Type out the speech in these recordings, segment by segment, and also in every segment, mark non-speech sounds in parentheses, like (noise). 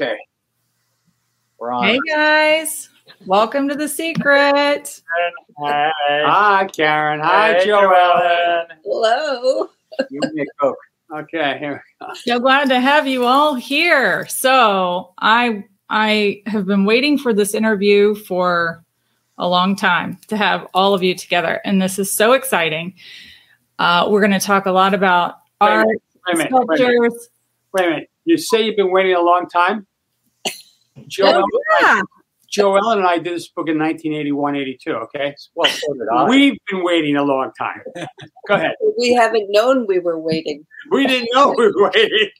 Okay. We're on. Hey guys, welcome to the secret. Hi. Hi, Karen. Hi, Hey, Joel. Jo Ellen. Hello. Give me a Coke. Okay, here. So glad to have you all here. So I I have been waiting for this interview for a long time to have all of you together, and this is so exciting. Uh, we're going to talk a lot about Wait a art, Wait a minute. Wait a minute. sculptures. Wait a minute. You say you've been waiting a long time? Joel, Oh, yeah. Joel and I did this book in 1981, 82, okay? Well, so did I. We've been waiting a long time. Go ahead. We haven't known we were waiting. We didn't know we were waiting.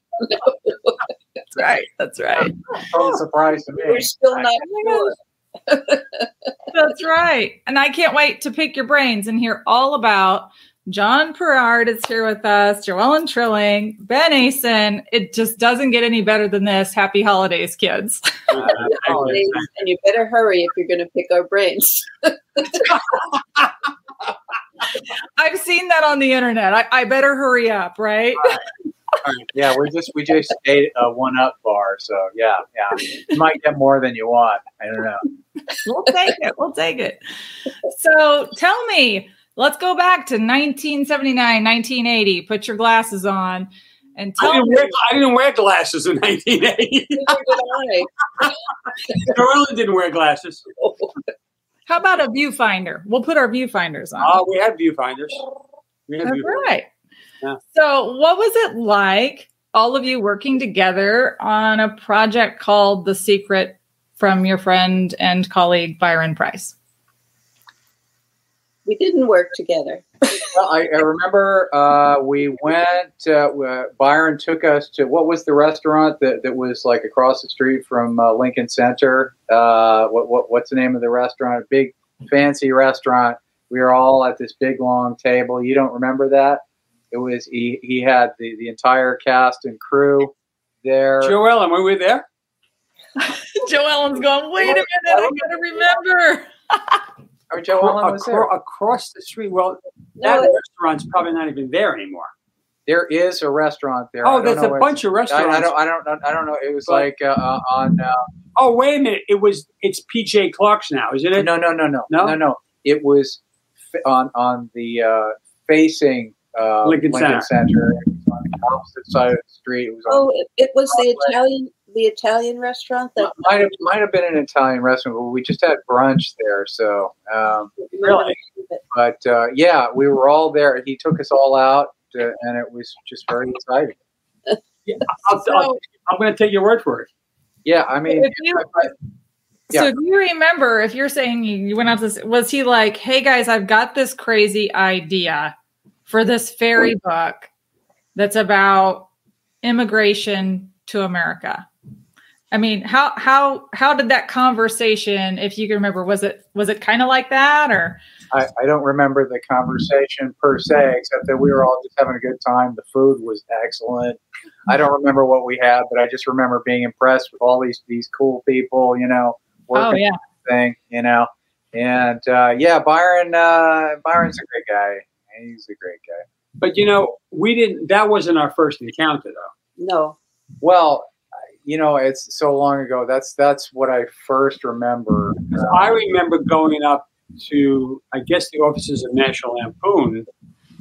That's right. That's right. Total surprise to me. We're still not sure. (laughs) That's right. And I can't wait to pick your brains and hear all about John Pierard is here with us, Jo Ellen Trilling, Ben Asen. It just doesn't get any better than this. Happy holidays, kids. (laughs) Uh, Holidays, and you better hurry if you're going to pick our brains. (laughs) I've seen that on the internet. I, I better hurry up, right? Yeah, we just we just ate a one up bar, so yeah, yeah. You might get more than you want. I don't know. We'll take it. We'll take it. So tell me, let's go back to 1979, 1980. Put your glasses on and I tell didn't, me. wear, I didn't wear glasses in 1980. (laughs) I. really didn't wear glasses. How about a viewfinder? We'll put our viewfinders on. Oh, we had viewfinders. We had That's viewfinders. right. Yeah. So, what was it like, all of you working together on a project called The Secret from your friend and colleague Byron Price? We didn't work together. Well, I, I remember uh, we went. Uh, uh, Byron took us to what was the restaurant that, that was like across the street from uh, Lincoln Center. Uh, what, what what's the name of the restaurant? A big fancy restaurant. We were all at this big long table. You don't remember that? It was he. He had the, the entire cast and crew there. Joel, were we there? (laughs) Jo Ellen's going, wait a minute, I gotta remember. (laughs) Or Joe Allen was there. Across the street. Well, that No, it- restaurant's probably not even there anymore. There is a restaurant there. Oh, there's a bunch of I, restaurants. I don't. I don't. I don't know. It was But- like uh, uh, on. Uh, Oh, wait a minute. It was. It's PJ Clark's now, isn't it? no, no, no, no, No? no, no. It was f- on on the uh, facing uh, Lincoln Center. Center. It was on the opposite side of the street. It was on. Oh, it, it was the Italian, the Italian restaurant that. might have might have been an Italian restaurant, but we just had brunch there. So, um, Really? but uh, yeah, we were all there. He took us all out, uh, and it was just very exciting. (laughs) I'll, I'll, I'm going to take your word for it. Yeah, I mean, If you- I- I- So, Yeah. do you remember if you're saying you you went out this, was he like, hey guys, I've got this crazy idea for this fairy book that's about immigration to America? I mean, how how how did that conversation, if you can remember, was it was it kind of like that or I, I don't remember the conversation per se, except that we were all just having a good time. The food was excellent. I don't remember what we had, but I just remember being impressed with all these these cool people, you know, oh working yeah, thing, you know. And uh, yeah, Byron uh, Byron's a great guy. He's a great guy. But you know, we didn't. That wasn't our first encounter, though. No, Well, you know, it's so long ago. That's that's what I first remember. I remember going up to, I guess, the offices of National Lampoon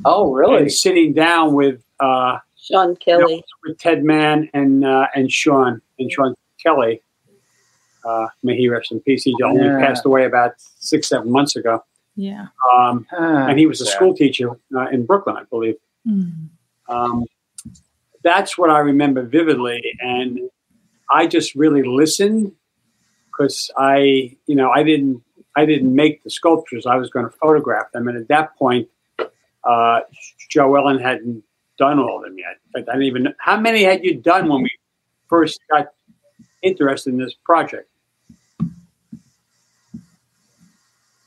Oh, really? and sitting down with uh, Sean Kelly. with Ted Mann and uh, and Sean and Sean Kelly. Uh, may he rest in peace. He only Yeah. passed away about six, seven months ago. yeah. Um, Ah, and he was a sad. school teacher uh, in Brooklyn, I believe. Mm. Um, that's what I remember vividly, and I just really listened because I, you know, I didn't, I didn't make the sculptures. I was going to photograph them, and at that point, uh, Jo Ellen hadn't done all of them yet. I didn't even. know- How many had you done when we first got interested in this project?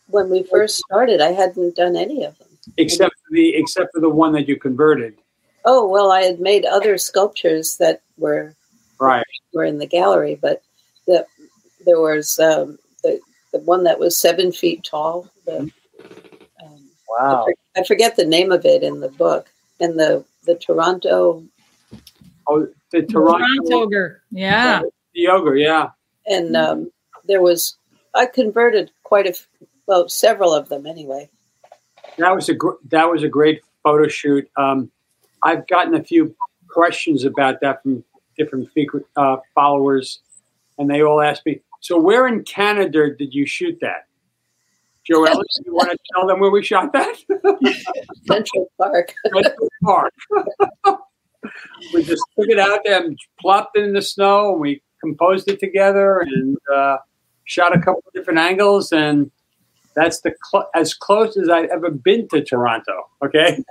When we first started, I hadn't done any of them. Except for the except for the one that you converted, Oh well, I had made other sculptures that were right? were in the gallery, but the there was um, the the one that was seven feet tall. The, um, Wow. for- I forget the name of it in the book, and the the Toronto Oh, the Toronto. Toronto ogre. Yeah. the ogre, yeah. and um, there was I converted quite a f- well several of them anyway. That was a gr- that was a great photo shoot. Um, I've gotten a few questions about that from different uh, followers, and they all ask me, "So where in Canada did you shoot that?" Joel, you want to (laughs) tell them where we shot that? (laughs) Central Park. (laughs) Central Park. we just took it out there and plopped it in the snow, and we composed it together and uh, shot a couple of different angles, and that's the cl- as close as I've ever been to Toronto. Okay,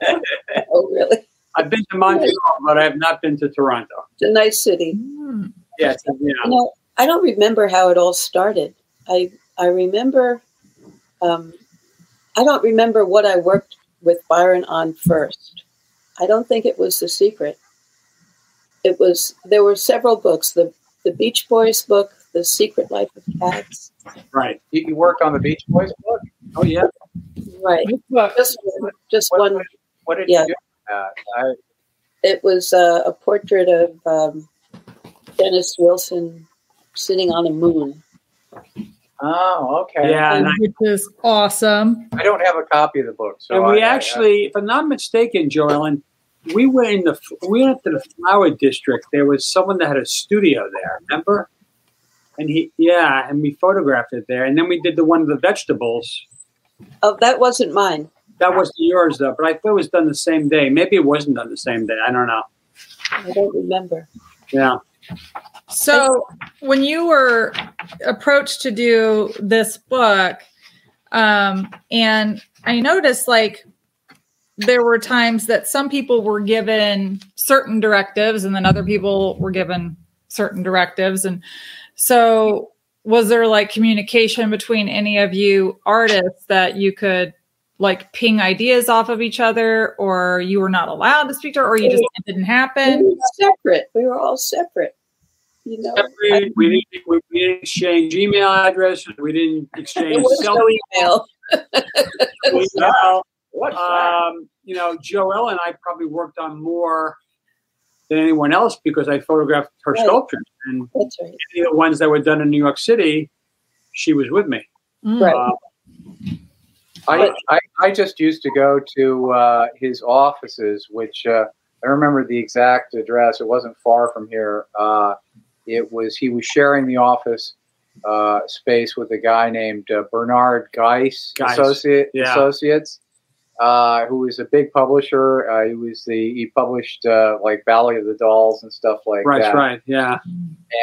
Oh, really? I've been to Montreal, but I have not been to Toronto. It's a nice city. Hmm. Yes, yeah. You know, I don't remember how it all started. I I remember. Um, I don't remember what I worked with Byron on first. I don't think it was The Secret. It was there were several books. The the Beach Boys book, The Secret Life of Cats. right. You, you worked on the Beach Boys book. Oh yeah, Right. Just just What, one. what did Yeah. you do? I, It was uh, a portrait of um, Dennis Wilson sitting on a moon. oh, okay. yeah. And, I, which is awesome. I don't have a copy of the book, so and we I- I- actually, if I'm not mistaken, Jo Ellen, we went in the we went to the flower district. There was someone that had a studio there. Remember? And he, yeah, and we photographed it there. And then we did the one of the vegetables. Oh, that wasn't mine. That wasn't yours though, but I thought it was done the same day. Maybe it wasn't done the same day. I don't know. I don't remember. Yeah. So when you were approached to do this book, um, and I noticed like there were times that some people were given certain directives and then other people were given certain directives. And so was there like communication between any of you artists that you could like ping ideas off of each other or you were not allowed to speak to her or you just it didn't We happen? were separate. We were all separate. You know, Separate, we didn't we, we didn't exchange email addresses. We didn't there exchange was cell no email. email. (laughs) What's that? Um, you know, Joelle and I probably worked on more than anyone else because I photographed her Right. sculptures, and That's right. any of the ones that were done in New York City, she was with me. Mm. Right. Uh, I, I, I just used to go to uh, his offices, which uh, I remember the exact address. It wasn't far from here. Uh, it was he was sharing the office uh, space with a guy named uh, Bernard Geis, Geis, Associate, yeah. Associates, uh, who was a big publisher. Uh, he was the he published uh, like Valley of the Dolls and stuff like right, that right, right, yeah,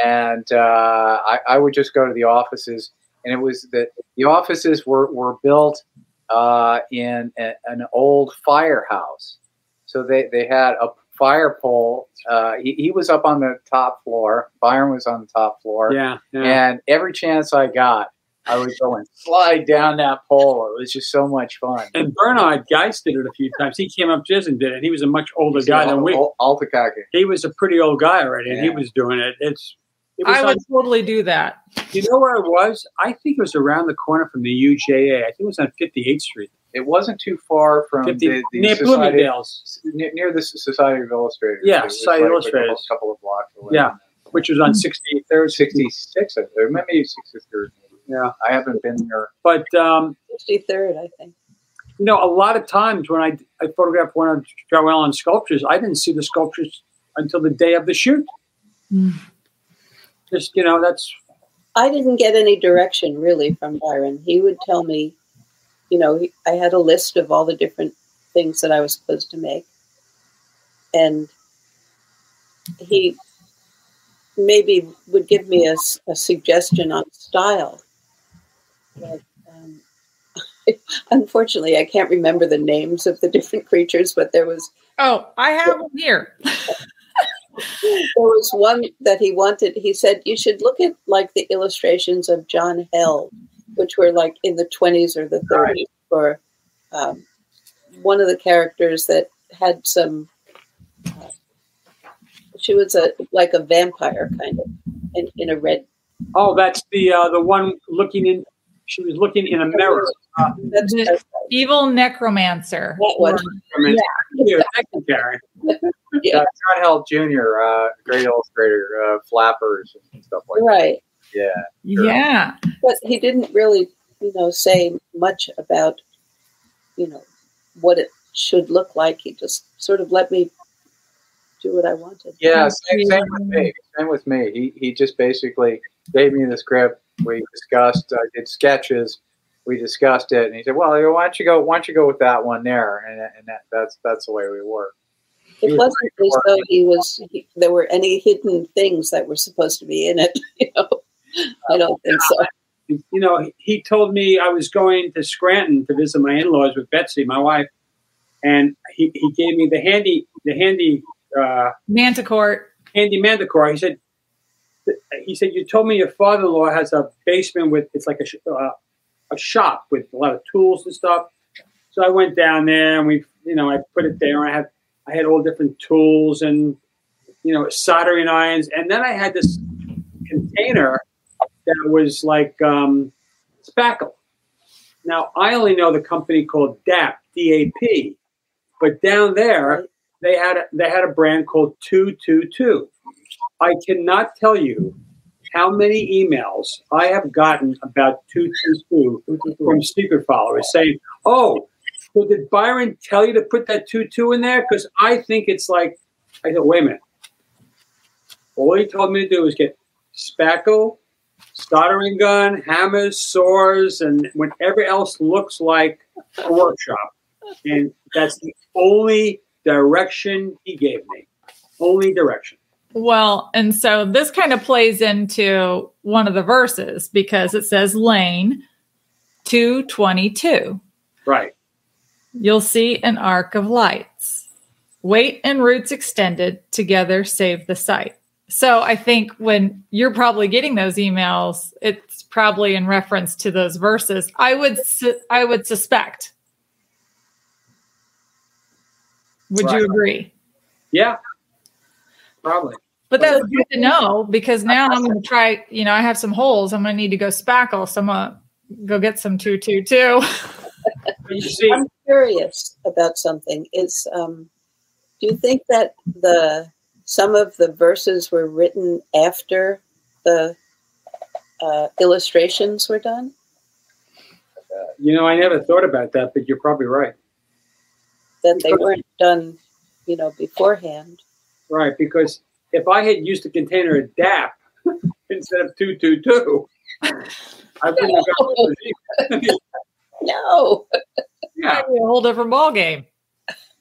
and uh, I, I would just go to the offices, and it was that the offices were were built uh, in a, an old firehouse, so they they had a fire pole. Uh, he, he was up on the top floor. Byron was on the top floor, yeah, yeah. and every chance I got, I would go and slide down that pole. It was just so much fun. And Bernard Geis did it a few times. He came up us and did it. He was a much older guy than we. Al- Altakaki. He was a pretty old guy already, and he was doing it. It's. It was I on- would totally do that. you know where it was? I think it was around the corner from the UJA. I think it was on 58th Street. It wasn't too far from 50, the, the near Society- Bloomingdale's, near, near the Society of Illustrators. Yeah, It was Society of like Illustrators. A couple of blocks away. Yeah. which was on 63rd. 66, I think. maybe 63rd. Yeah. I haven't been there. But um, 63rd, I think. you know, a lot of times when I, I photographed one of Jo Ellen's sculptures, I didn't see the sculptures until the day of the shoot. Mm. Just you know, that's I didn't get any direction really from Byron. He would tell me, you know, I had a list of all the different things that I was supposed to make. And he maybe would give me a, a suggestion on style. But, um, (laughs) unfortunately, I can't remember the names of the different creatures, but there was Oh, I have them here. (laughs) there was one that he wanted. He said you should look at like the illustrations of John Held, which were like in the twenties or the thirties, or um, one of the characters that had some. Uh, she was a like a vampire kind of in, in a red. oh, that's the uh, the one looking in. She was looking in a mirror. Uh, That's The- Evil necromancer. That one. I mean, yeah. thank you, Karen. (laughs) Yeah. Uh, John Held Jr., uh, great illustrator, uh, flappers and stuff like right. that. Yeah. Sure. Yeah. But he didn't really, you know, say much about, you know, what it should look like. He just sort of let me do what I wanted. Yeah, same, same with me. Same with me. He he just basically gave me the script. We discussed. I did sketches. We discussed it, and he said, "Well, why don't you go? Why don't you go with that one there?" And, and that, that's that's the way we work. It was wasn't as though he was. He, there were any hidden things that were supposed to be in it. (laughs) You know, I don't think so. You know, he- he told me I was going to Scranton to visit my in-laws with Betsy, my wife, and he, he gave me the handy the handy uh, Manticore. handy Manticore. He said he said you told me your father-in-law has a basement with it's like a uh, a shop with a lot of tools and stuff. So I went down there and we you know I put it there. I had I had all different tools and you know soldering irons, and then I had this container that was like um, spackle. Now I only know the company called DAP, D-A-P, but down there they had a, they had a brand called Two Two Two. I cannot tell you how many emails I have gotten about Two Two Two from secret followers saying, "Oh, so did Byron tell you to put that two two in there? Because I think it's like." I said, "Wait a minute." All he told me to do was get spackle, soldering gun, hammers, saws, and whatever else looks like a workshop. And that's the only direction he gave me. Only direction. Well, and so this kind of plays into one of the verses because it says lane 222. Right. You'll see an arc of lights. Weight and roots extended together save the sight. So I think when you're probably getting those emails, it's probably in reference to those verses. I would su- I would suspect. Would Right. you agree? Yeah. Probably. But that's good to know because now I'm going to try. You know, I have some holes. I'm going to need to go spackle. So I'm going to go get some two two two. (laughs) You see, I'm curious about something. Is um, do you think that the some of the verses were written after the uh, illustrations were done? you know, I never thought about that, but you're probably right. That they weren't done, you know, beforehand? Right. Because if I had used a container of DAP (laughs) instead of 222, I wouldn't have gotten (laughs) the (laughs) No, Yeah. That'd be a whole different ball game.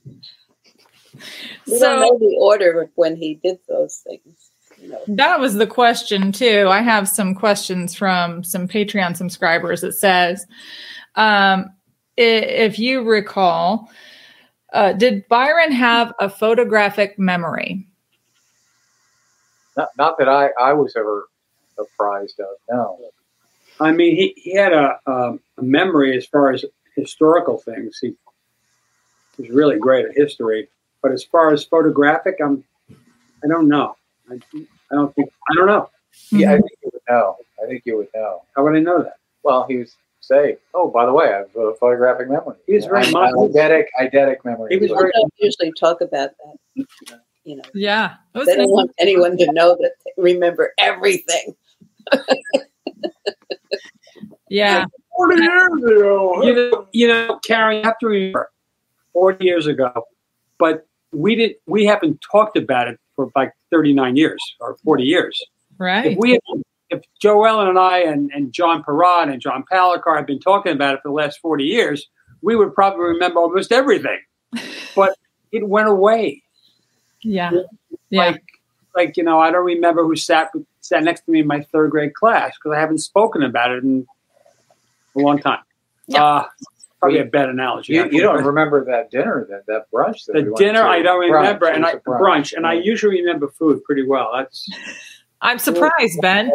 we So- don't know the order of when he did those things. You know, That was the question too. I have some questions from some Patreon subscribers. It says, um, if you recall, uh, did Byron have a photographic memory? Not, not that I, I was ever apprised of. No. I mean, he, he had a, um, a memory as far as historical things. He was really great at history. But as far as photographic, I'm, I don't know. I, I don't think, I don't know. Yeah, I Mhm. think you would know. I think you would know. How would I know that? Well, he was say, "Oh, by the way, I have a photographic memory." He was very I- mindful. eidetic, eidetic memory. He was we very- don't usually talk about that. You know, Yeah. It was they don't want anyone to know that they remember everything. yeah. 40 years ago. You know, you know, Carrie, you have to remember, 40 years ago, but we didn't, we haven't talked about it for like 39 years or 40 years. Right. If we, had, if Jo Ellen and I and, and John Pierard and John Palencar had been talking about it for the last 40 years, we would probably remember almost everything. (laughs) But it went away. Yeah. Yeah. Like, like you know, I don't remember who sat sat next to me in my third grade class because I haven't spoken about it in a long time. Yeah. Uh, probably a bad analogy. You, you don't remember that dinner, that that brunch. That we the went dinner to. I don't remember, It and was I a brunch, and I usually remember food pretty well. That's (laughs) I'm surprised, Ben.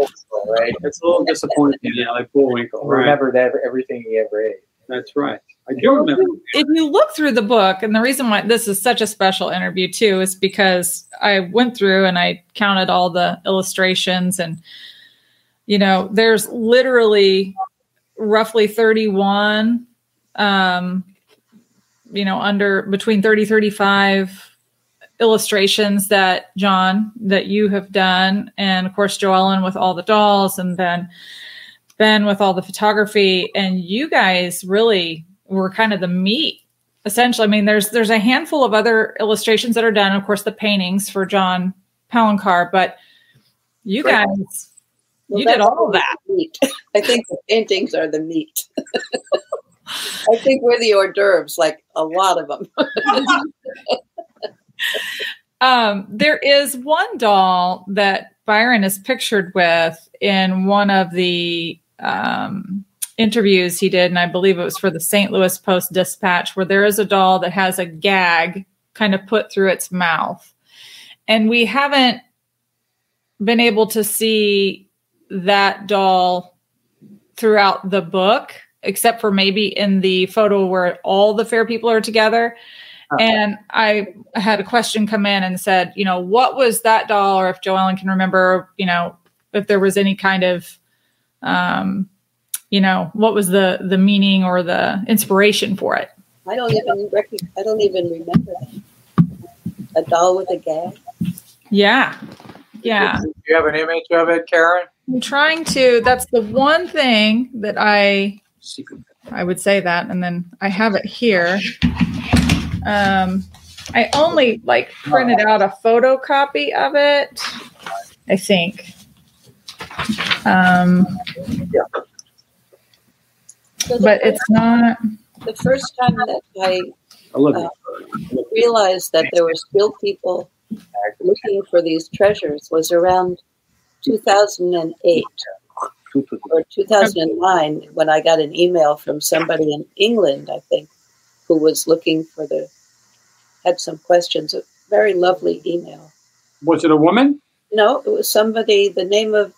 right. that's a little disappointing. Yeah, like Bullwinkle. Right. Remembered ev- everything he ever ate. That's right. I do remember. if you look through the book, and the reason why this is such a special interview too is because I went through and I counted all the illustrations, and you know, there's literally roughly 31, um, you know, under between 30 35 illustrations that John that you have done, and of course Jo Ellen with all the dolls, and then Ben with all the photography, and you guys really were kind of the meat. Essentially, I mean, there's there's a handful of other illustrations that are done. Of course, the paintings for John Palencar, but you Great. guys, Well, you did all of that. Meat. I think the paintings are the meat. (laughs) I think we're the hors d'oeuvres, like a lot of them. (laughs) Um, there is one doll that Byron is pictured with in one of the um, interviews he did, and I believe it was for the St. Louis Post Dispatch, where there is a doll that has a gag kind of put through its mouth. And we haven't been able to see that doll throughout the book, except for maybe in the photo where all the fair people are together. And I had a question come in and said, you know, what was that doll, or if Jo Ellen can remember, you know, if there was any kind of, um, you know, what was the the meaning or the inspiration for it? I don't even rec- I don't even remember that. A doll with a gag. Yeah, yeah. Do you have an image of it, Karen? I'm trying to. That's the one thing that I Secret. I would say that, and then I have it here. Um, I only like printed out a photocopy of it. I think. Um, So the, but it's not. the first time that I I Uh, realized that there were still people looking for these treasures was around 2008 or 2009 when I got an email from somebody in England, I think, who was looking for the, had some questions. A very lovely email. Was it a woman? No, it was somebody, the name of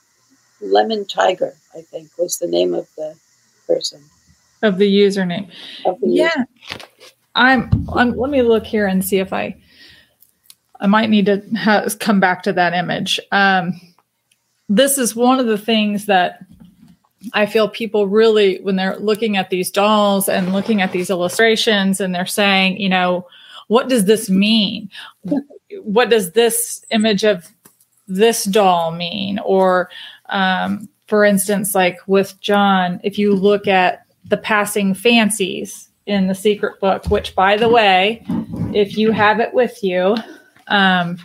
Lemon Tiger, I think, was the name of the person. of the username. Of the Yeah, I'm, I'm. Let me look here and see if I. I might need to ha- come back to that image. Um, this is one of the things that I feel people really, when they're looking at these dolls and looking at these illustrations, and they're saying, you know, what does this mean? What does this image of this doll mean? Or, um, for instance, like with John, if you look at the passing fancies in the secret book, which, by the way, if you have it with you, um,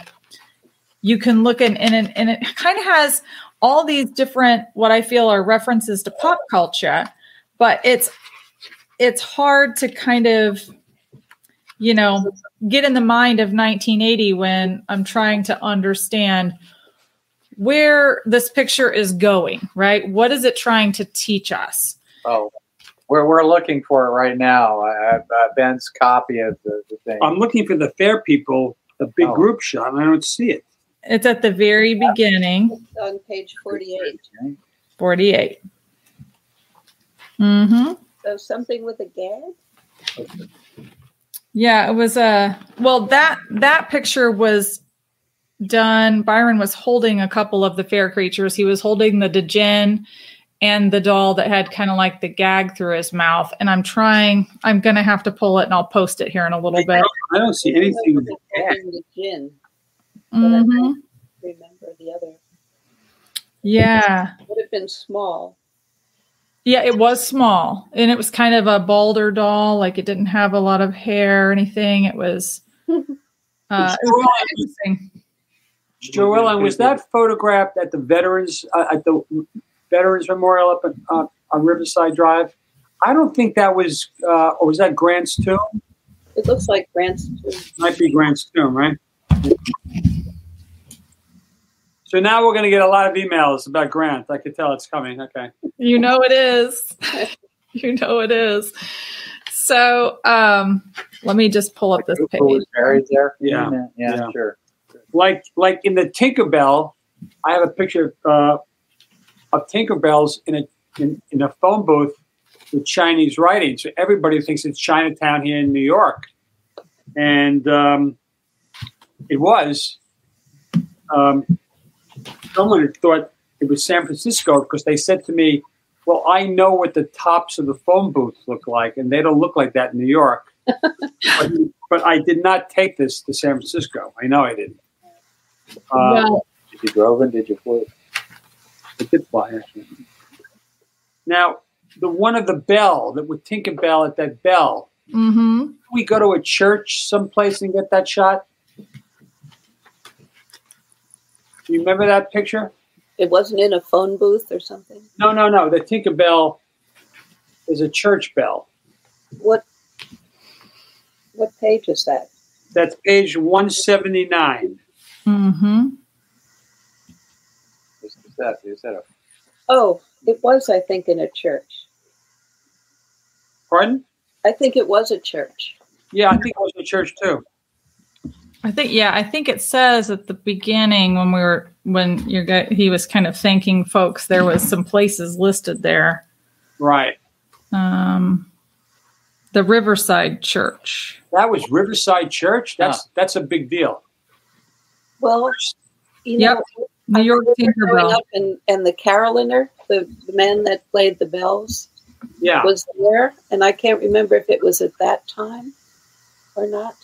you can look in, in, in and it kind of has all these different what I feel are references to pop culture, but it's it's hard to kind of you know get in the mind of 1980 when I'm trying to understand where this picture is going, right? What is it trying to teach us? Oh, we're, we're looking for it right now. Uh, uh, Ben's copy of the, the thing. I'm looking for the fair people, the big Oh. group shot, and I don't see it. It's at the very beginning, It's on page 48. 48. Mm-hmm. So something with a gag? Yeah, it was a well that that picture was done. Byron was holding a couple of the fair creatures. He was holding the Djinn and the doll that had kind of like the gag through his mouth. And I'm trying. I'm gonna have to pull it and I'll post it here in a little bit. I don't see anything with the gag. Holding the Djinn. Mhm. Remember the other. Yeah, Would have been small. yeah, it was small and it was kind of a balder doll. Like it didn't have a lot of hair or anything. It was. (laughs) Uh, it was interesting. Jo Ellen, was that photographed at the veterans uh, at the Veterans Memorial up at, uh, on Riverside Drive? I don't think that was, uh, or was that Grant's tomb? It looks like Grant's too. Might be Grant's tomb, right? So now we're going to get a lot of emails about Grant. I could tell it's coming. Okay. You know it is. (laughs) you know it is. So um, let me just pull up this Who page. was buried there? Yeah. yeah, Yeah. sure. Like like in the Tinkerbell, I have a picture uh, of Tinkerbells in a in, in a phone booth with Chinese writing. So everybody thinks it's Chinatown here in New York, and um, it was. Um, someone had thought it was San Francisco because they said to me, "Well, I know what the tops of the phone booths look like, and they don't look like that in New York." (laughs) but, but I did not take this to San Francisco. I know I didn't. Uh, well, Did you drove it? Did you flew? I did fly actually. Now, the one of the bell that would Tinker Bell at that bell. hmm we go to a church someplace and get that shot? Do you remember that picture? It wasn't in a phone booth or something. No, no, no. The Tinker Bell is a church bell. What what page is that? That's page 179. Mm-hmm. Is, is that is that a Oh, it was, I think, in a church. Pardon? I think it was a church. Yeah, I think it was a church too. I think yeah, I think it says at the beginning when we were when your guy he was kind of thanking folks. There was some places listed there. Right. Um, the Riverside Church. That was Riverside Church. That's that's a big deal. Well, you Yep. know, New York Tinkerbell. up and, and the carillonneur, the, the man that played the bells, Yeah. was there, and I can't remember if it was at that time or not.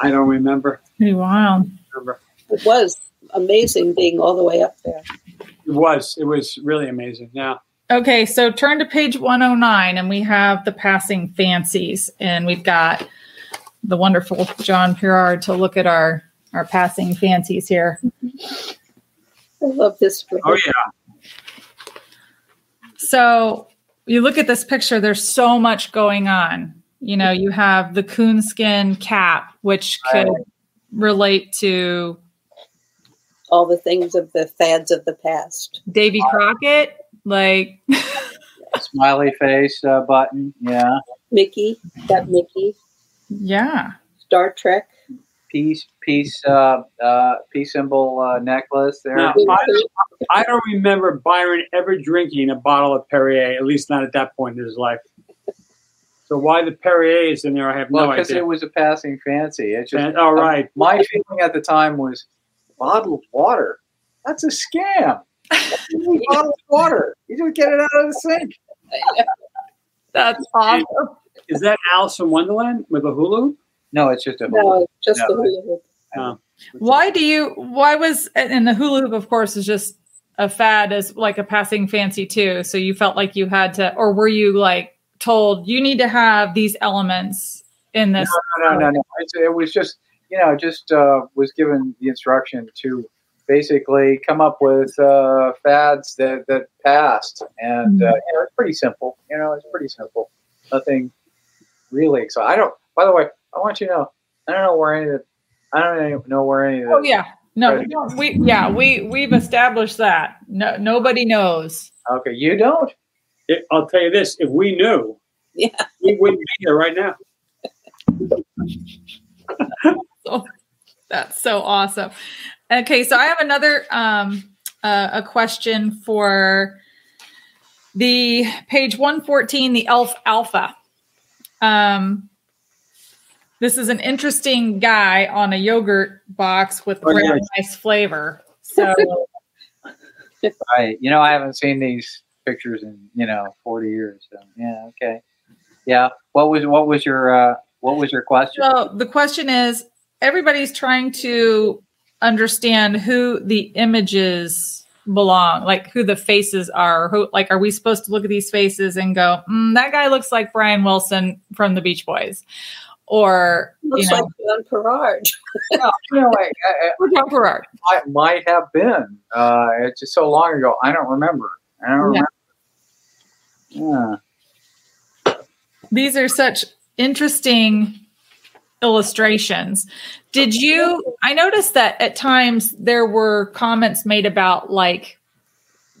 I don't remember. Pretty wild. remember. It was amazing being all the way up there. It was. It was really amazing. Yeah. Okay, so turn to page 109 and we have the passing fancies and we've got the wonderful John Pierard to look at our our passing fancies here. I love this. For Oh yeah. So you look at this picture, there's so much going on. You know, you have the coonskin cap, which could relate to all the things of the fads of the past. Davy Crockett. Like, (laughs) smiley face uh, button? Yeah. Mickey, that Mickey, yeah. Star Trek. Peace peace uh, uh, peace symbol uh, necklace there. No. I, I don't remember Byron ever drinking a bottle of Perrier, at least not at that point in his life. So why the Perrier is in there, I have Well, no idea. because it was a passing fancy. It's just And- all um, right. My feeling at the time was bottled water. That's a scam. You bottled water. You just get it out of the sink. (laughs) That's awesome. Is that Alice in Wonderland with a hula hoop? No, it's just a No, just No. the hula hoop. Oh. No. Why do you, why was, and the hula hoop, of course, is just a fad as like a passing fancy too. So you felt like you had to, or were you like told you need to have these elements in this? No, no, no, no. It's, it was just, you know, just uh, was given the instruction to basically come up with uh, fads that, that passed. And, uh, you know, it's pretty simple. You know, it's pretty simple. Nothing really So I don't, by the way, I want you to know, I don't know where any of the, I don't even know where any of the, Oh yeah. No, no, we yeah, we we've established that. No nobody knows. okay, you don't? It, I'll tell you this: if we knew, Yeah. we wouldn't be here right now. So (laughs) that's so awesome. Okay, so I have another um uh, a question for the page 114, the Elf Alpha. Um this is an interesting guy on a yogurt box with Oh, really yeah. nice flavor. So (laughs) I, you know, I haven't seen these pictures in, you know, 40 years. So, yeah, okay. Yeah. What was, what was your, uh, what was your question? So the question is everybody's trying to understand who the images belong, like who the faces are. Who like are we supposed to look at these faces and go, mm, that guy looks like Brian Wilson from the Beach Boys, or Looks you know, like John Pierard. (laughs) you know, I, I, or John Pierard. I might have been. Uh, it's just so long ago. I don't remember. I don't Yeah. remember. Yeah. These are such interesting illustrations. Did you? I noticed that at times there were comments made about like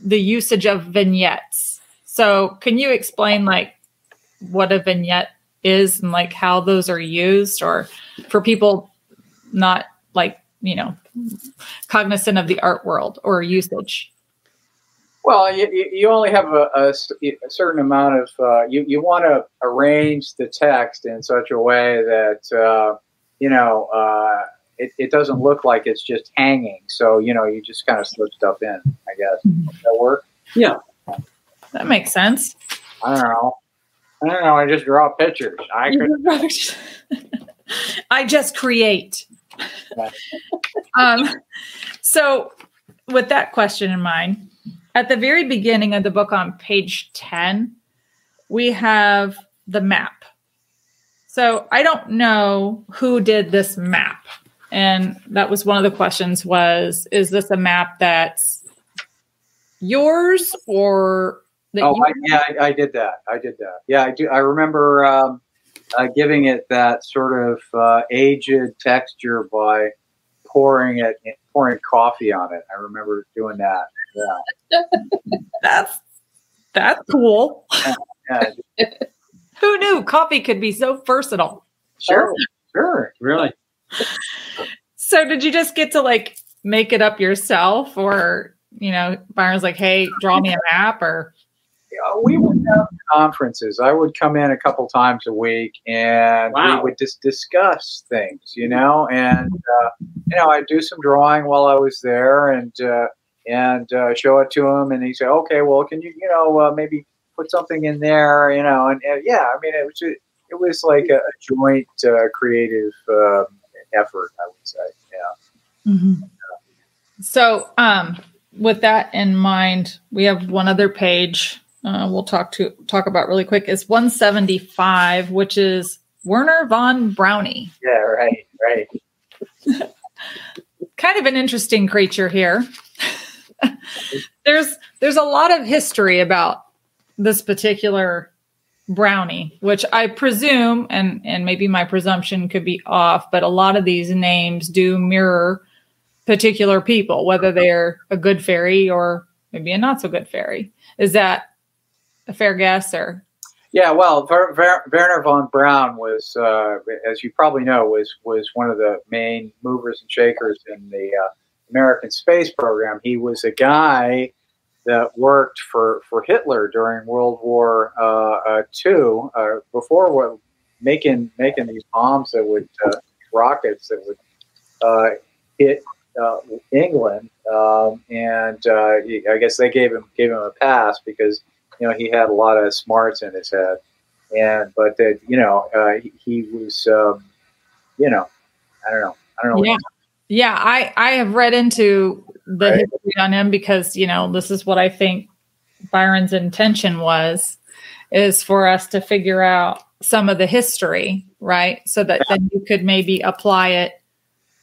the usage of vignettes. So, can you explain like what a vignette is and like how those are used, or for people not like you know cognizant of the art world or usage? Well, you, you you only have a a certain amount of, uh, you, you want to arrange the text in such a way that, uh, you know, uh, it, it doesn't look like it's just hanging. So, you know, you just kind of slip stuff in, I guess. Does that work? Yeah. That makes sense. I don't know. I don't know. I just draw pictures. I could. (laughs) I just create. (laughs) um, so, with that question in mind, at the very beginning of the book on page 10, we have the map. So, I don't know who did this map. And that was one of the questions was is this a map that's yours or that Oh, I, yeah, I, I did that. I did that. Yeah, I do. I remember um, uh, giving it that sort of uh, aged texture by pouring it, pouring coffee on it. I remember doing that. Yeah, that's that's cool. yeah, (laughs) Who knew coffee could be so versatile? sure, sure. Really? So did you just get to like make it up yourself or you know, Byron's like, hey, draw me a map or Yeah, we would have conferences. I would come in a couple times a week, and Wow. we would just discuss things, you know. And uh, you know, I'd do some drawing while I was there, and uh, and uh, show it to him, and he said, "Okay, well, can you, you know, uh, maybe put something in there, you know?" And, and yeah, I mean, it was ju- it was like a, joint uh, creative um, effort, I would say. Yeah. So, um, with that in mind, we have one other page uh, we'll talk to talk about really quick. Is 175, which is Werner von Brownie. Yeah. Right. Right. (laughs) Kind of an interesting creature here. (laughs) there's there's a lot of history about this particular brownie, which I presume, and and maybe my presumption could be off, but a lot of these names do mirror particular people, whether they're a good fairy or maybe a not so good fairy. Is that a fair guess or Yeah, well, Ver, Ver, Werner von Braun was, uh, as you probably know, was was one of the main movers and shakers in the uh, American space program. He was a guy that worked for, for Hitler during World War uh, uh, II, uh, before what, making making these bombs that would uh, rockets that would uh, hit uh, England, um, and uh, he- I guess they gave him gave him a pass because you know he had a lot of smarts in his head, and but that you know uh, he, he was um, you know I don't know. I don't know yeah yeah i i have read into the Right. history on him because you know this is what i think byron's intention was is for us to figure out some of the history right so that then you could maybe apply it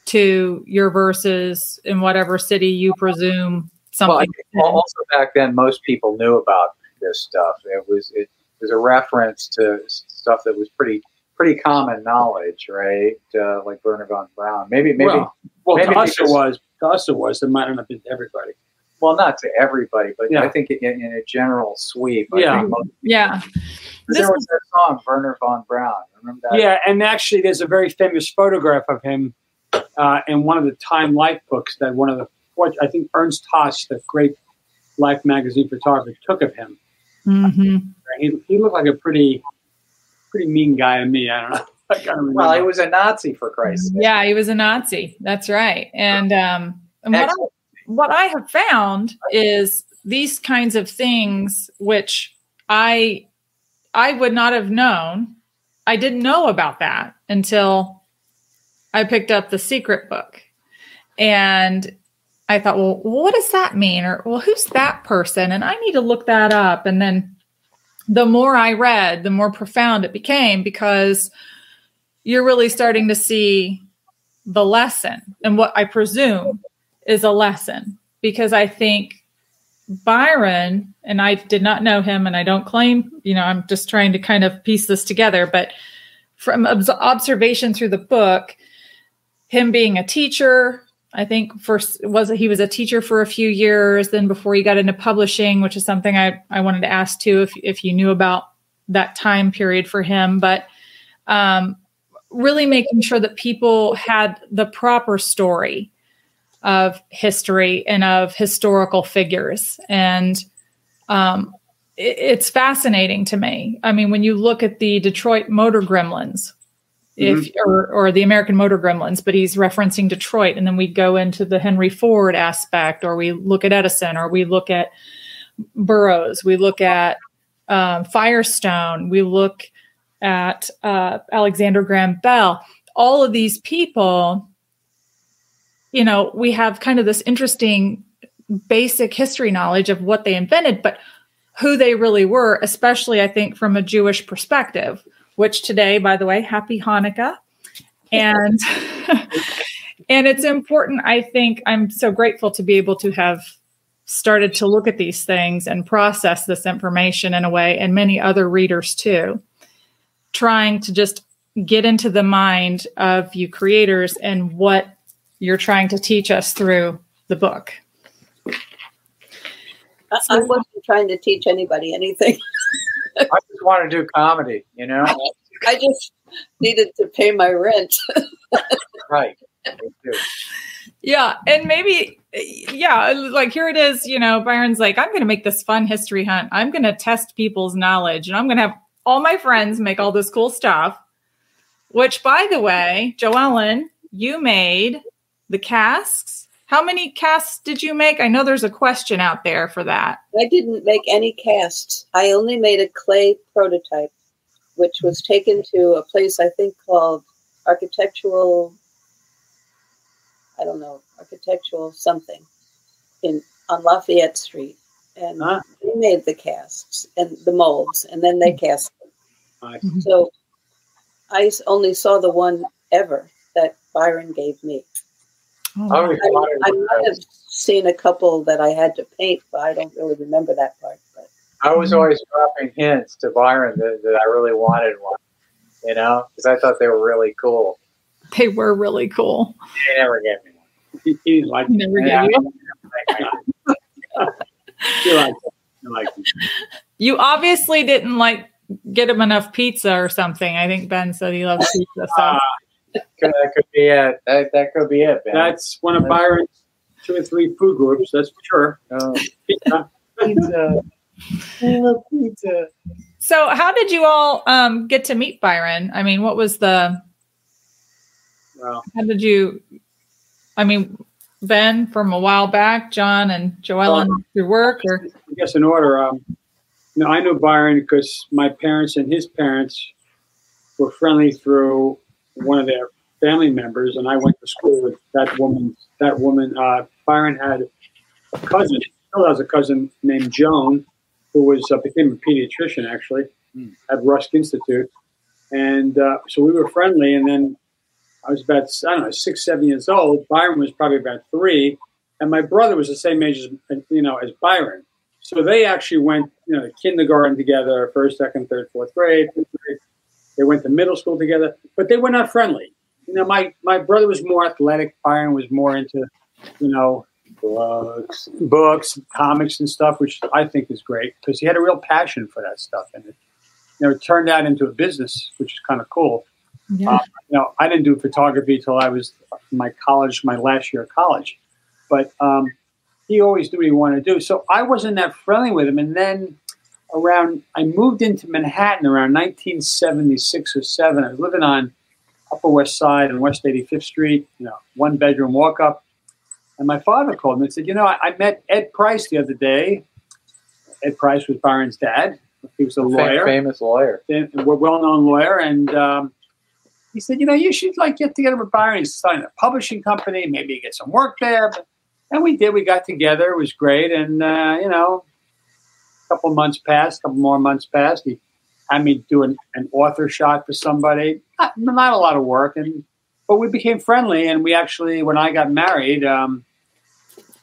to your verses in whatever city you presume something think also back then, most people knew about this stuff. It was it was a reference to stuff that was pretty pretty common knowledge, right? Uh, like Werner von Braun. Maybe maybe well, Well, well Maybe to us it was. To us it was. It might not have been to everybody. Well, not to everybody, but Yeah. I think in, in a general sweep. I Yeah. think yeah there was that song Werner von Braun. Remember that? Yeah, and actually, there's a very famous photograph of him uh, in one of the Time Life books that one of the, I think Ernst Haas, the great Life magazine photographer, took of him. Mhm. He, he looked like a pretty, pretty mean guy to me. I don't know. (laughs) I. Well, he was a Nazi for Christ. Yeah, he was a Nazi. That's right. And um, and what I, what I have found is these kinds of things, which I I would not have known. I didn't know about that until I picked up the secret book, and I thought, well, what does that mean? Or well, who's that person? And I need to look that up. And then the more I read, the more profound it became because you're really starting to see the lesson. And what I presume is a lesson because I think Byron and I did not know him and I don't claim, you know, I'm just trying to kind of piece this together, but from obs- observation through the book, him being a teacher, I think first was he was a teacher for a few years, then before he got into publishing, which is something I, I wanted to ask too if if you knew about that time period for him, but um, really making sure that people had the proper story of history and of historical figures. And um, it- it's fascinating to me. I mean, when you look at the Detroit Motor Gremlins, if or, or the American Motor Gremlins, but he's referencing Detroit, and then we go into the Henry Ford aspect, or we look at Edison, or we look at Burroughs, we look at um, Firestone, we look at uh, Alexander Graham Bell. all of these people, you know, we have kind of this interesting basic history knowledge of what they invented, but who they really were, especially I think from a Jewish perspective, which today, by the way, happy Hanukkah. And (laughs) and it's important, I think I'm so grateful to be able to have started to look at these things and process this information in a way, and many other readers too, trying to just get into the mind of you creators and what you're trying to teach us through the book. I, wasn't trying to teach anybody anything. (laughs) I just want to do comedy, you know? (laughs) I just needed to pay my rent. (laughs) right. Yeah, and maybe yeah, like here it is, you know, Byron's like I'm going to make this fun history hunt. I'm going to test people's knowledge and I'm going to have all my friends make all this cool stuff. Which by the way, Jo Ellen, you made the casks. How many casts did you make? I know there's a question out there for that. I didn't make any casts. I only made a clay prototype, which was taken to a place I think called Architectural I don't know, architectural something in on Lafayette Street. And Huh. they made the casts and the molds and then they cast them. Nice. Mm-hmm. So I only saw the one ever that Byron gave me. Oh, I I, wanted I one of might have seen a couple that I had to paint, but I don't really remember that part. But I was always dropping hints to Byron that, that I really wanted one, you know, because I thought they were really cool. they were really cool. They never gave me one. He, he didn't like it. Never Yeah. gave you. (laughs) He liked it. He liked it. You obviously didn't like get him enough pizza or something. I think Ben said he loves pizza. So Uh, Could, that could be it. That, that could be it, Ben. that's one of Byron's two or three food groups, that's for sure. Oh, Pizza. pizza. I love pizza. So, how did you all um, get to meet Byron? I mean, what was the? Well, How did you? I mean, Ben from a while back, John and Jo Ellen through work, or I guess in order, um, you know, I knew Byron because my parents and his parents were friendly through one of their family members, and I went to school with that woman. That woman, uh, Byron had a cousin, still has a cousin named Joan, who was uh, became a pediatrician actually Hmm. at Rusk Institute, and uh, so we were friendly. And then I was about I don't know six, seven years old. Byron was probably about three, and my brother was the same age as you know as Byron. So they actually went, you know, to kindergarten together, first, second, third, fourth grade. fifth grade. They went to middle school together, but they were not friendly. You know, my my brother was more athletic. Byron was more into, you know, books, books, comics, and stuff, which I think is great because he had a real passion for that stuff, and it, you know, it turned out into a business, which is kind of cool yeah. you know, I didn't do photography till I was my college, my last year of college. But um, he always knew what he wanted to do. So I wasn't that friendly with him. And then around, I moved into Manhattan around 1976 or 7. I was living on Upper West Side and West 85th Street, you know, one bedroom walk up. And my father called me and said, You know, I, I met Ed Price the other day. Ed Price was Byron's dad. He was a lawyer famous lawyer. a well-known lawyer, and um, he said, "You know, you should like get together with Byron. He's starting a publishing company. Maybe you get some work there." But, and we did. We got together. It was great, and uh, you know, couple months passed. A couple more months passed. He had me do an, an author shot for somebody. Not, not a lot of work, and but we became friendly. And we actually, when I got married, um,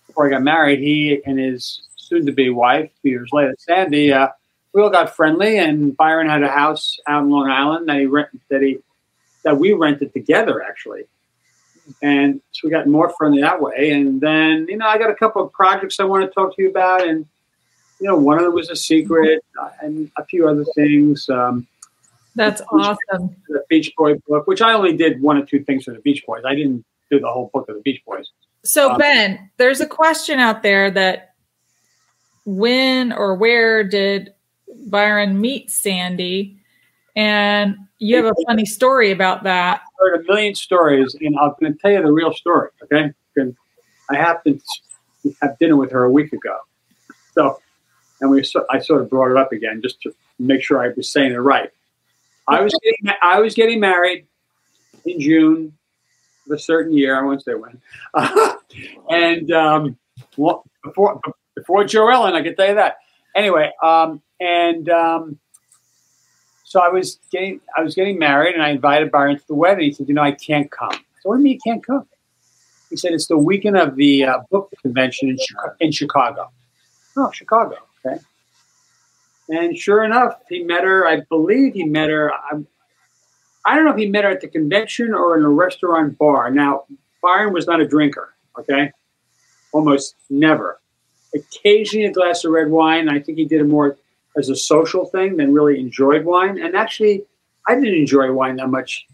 before I got married, he and his soon-to-be wife, two years later, Sandy. Uh, we all got friendly, and Byron had a house out in Long Island that he rent, that he that we rented together actually, and so we got more friendly that way. And then you know I got a couple of projects I want to talk to you about, and you know one of them was a secret, uh, and a few other things. Um, That's awesome. the Beach Boy book, which I only did one or two things for the Beach Boys. I didn't do the whole book of the Beach Boys. So, Um, Ben, there's a question out there that when or where did Byron meet Sandy? And you have a funny story about that. I heard a million stories, and I'm going to tell you the real story. Okay, I happened to have dinner with her a week ago, so and we so- I sort of brought it up again just to make sure I was saying it right. I was getting I was getting married in June of a certain year. I won't say when. (laughs) and um, well, before before Jo Ellen, I can tell you that. Anyway, um, and um, so I was getting I was getting married, and I invited Byron to the wedding. He said, "You know, I can't come." So what do you mean you can't come? He said, "It's the weekend of the uh, book convention in Chicago." Oh, Chicago. Okay. And sure enough, he met her. I believe he met her. I, I don't know if he met her at the convention or in a restaurant bar. Now, Byron was not a drinker. Okay, almost never. Occasionally a glass of red wine. I think he did it more as a social thing than really enjoyed wine. And actually, I didn't enjoy wine that much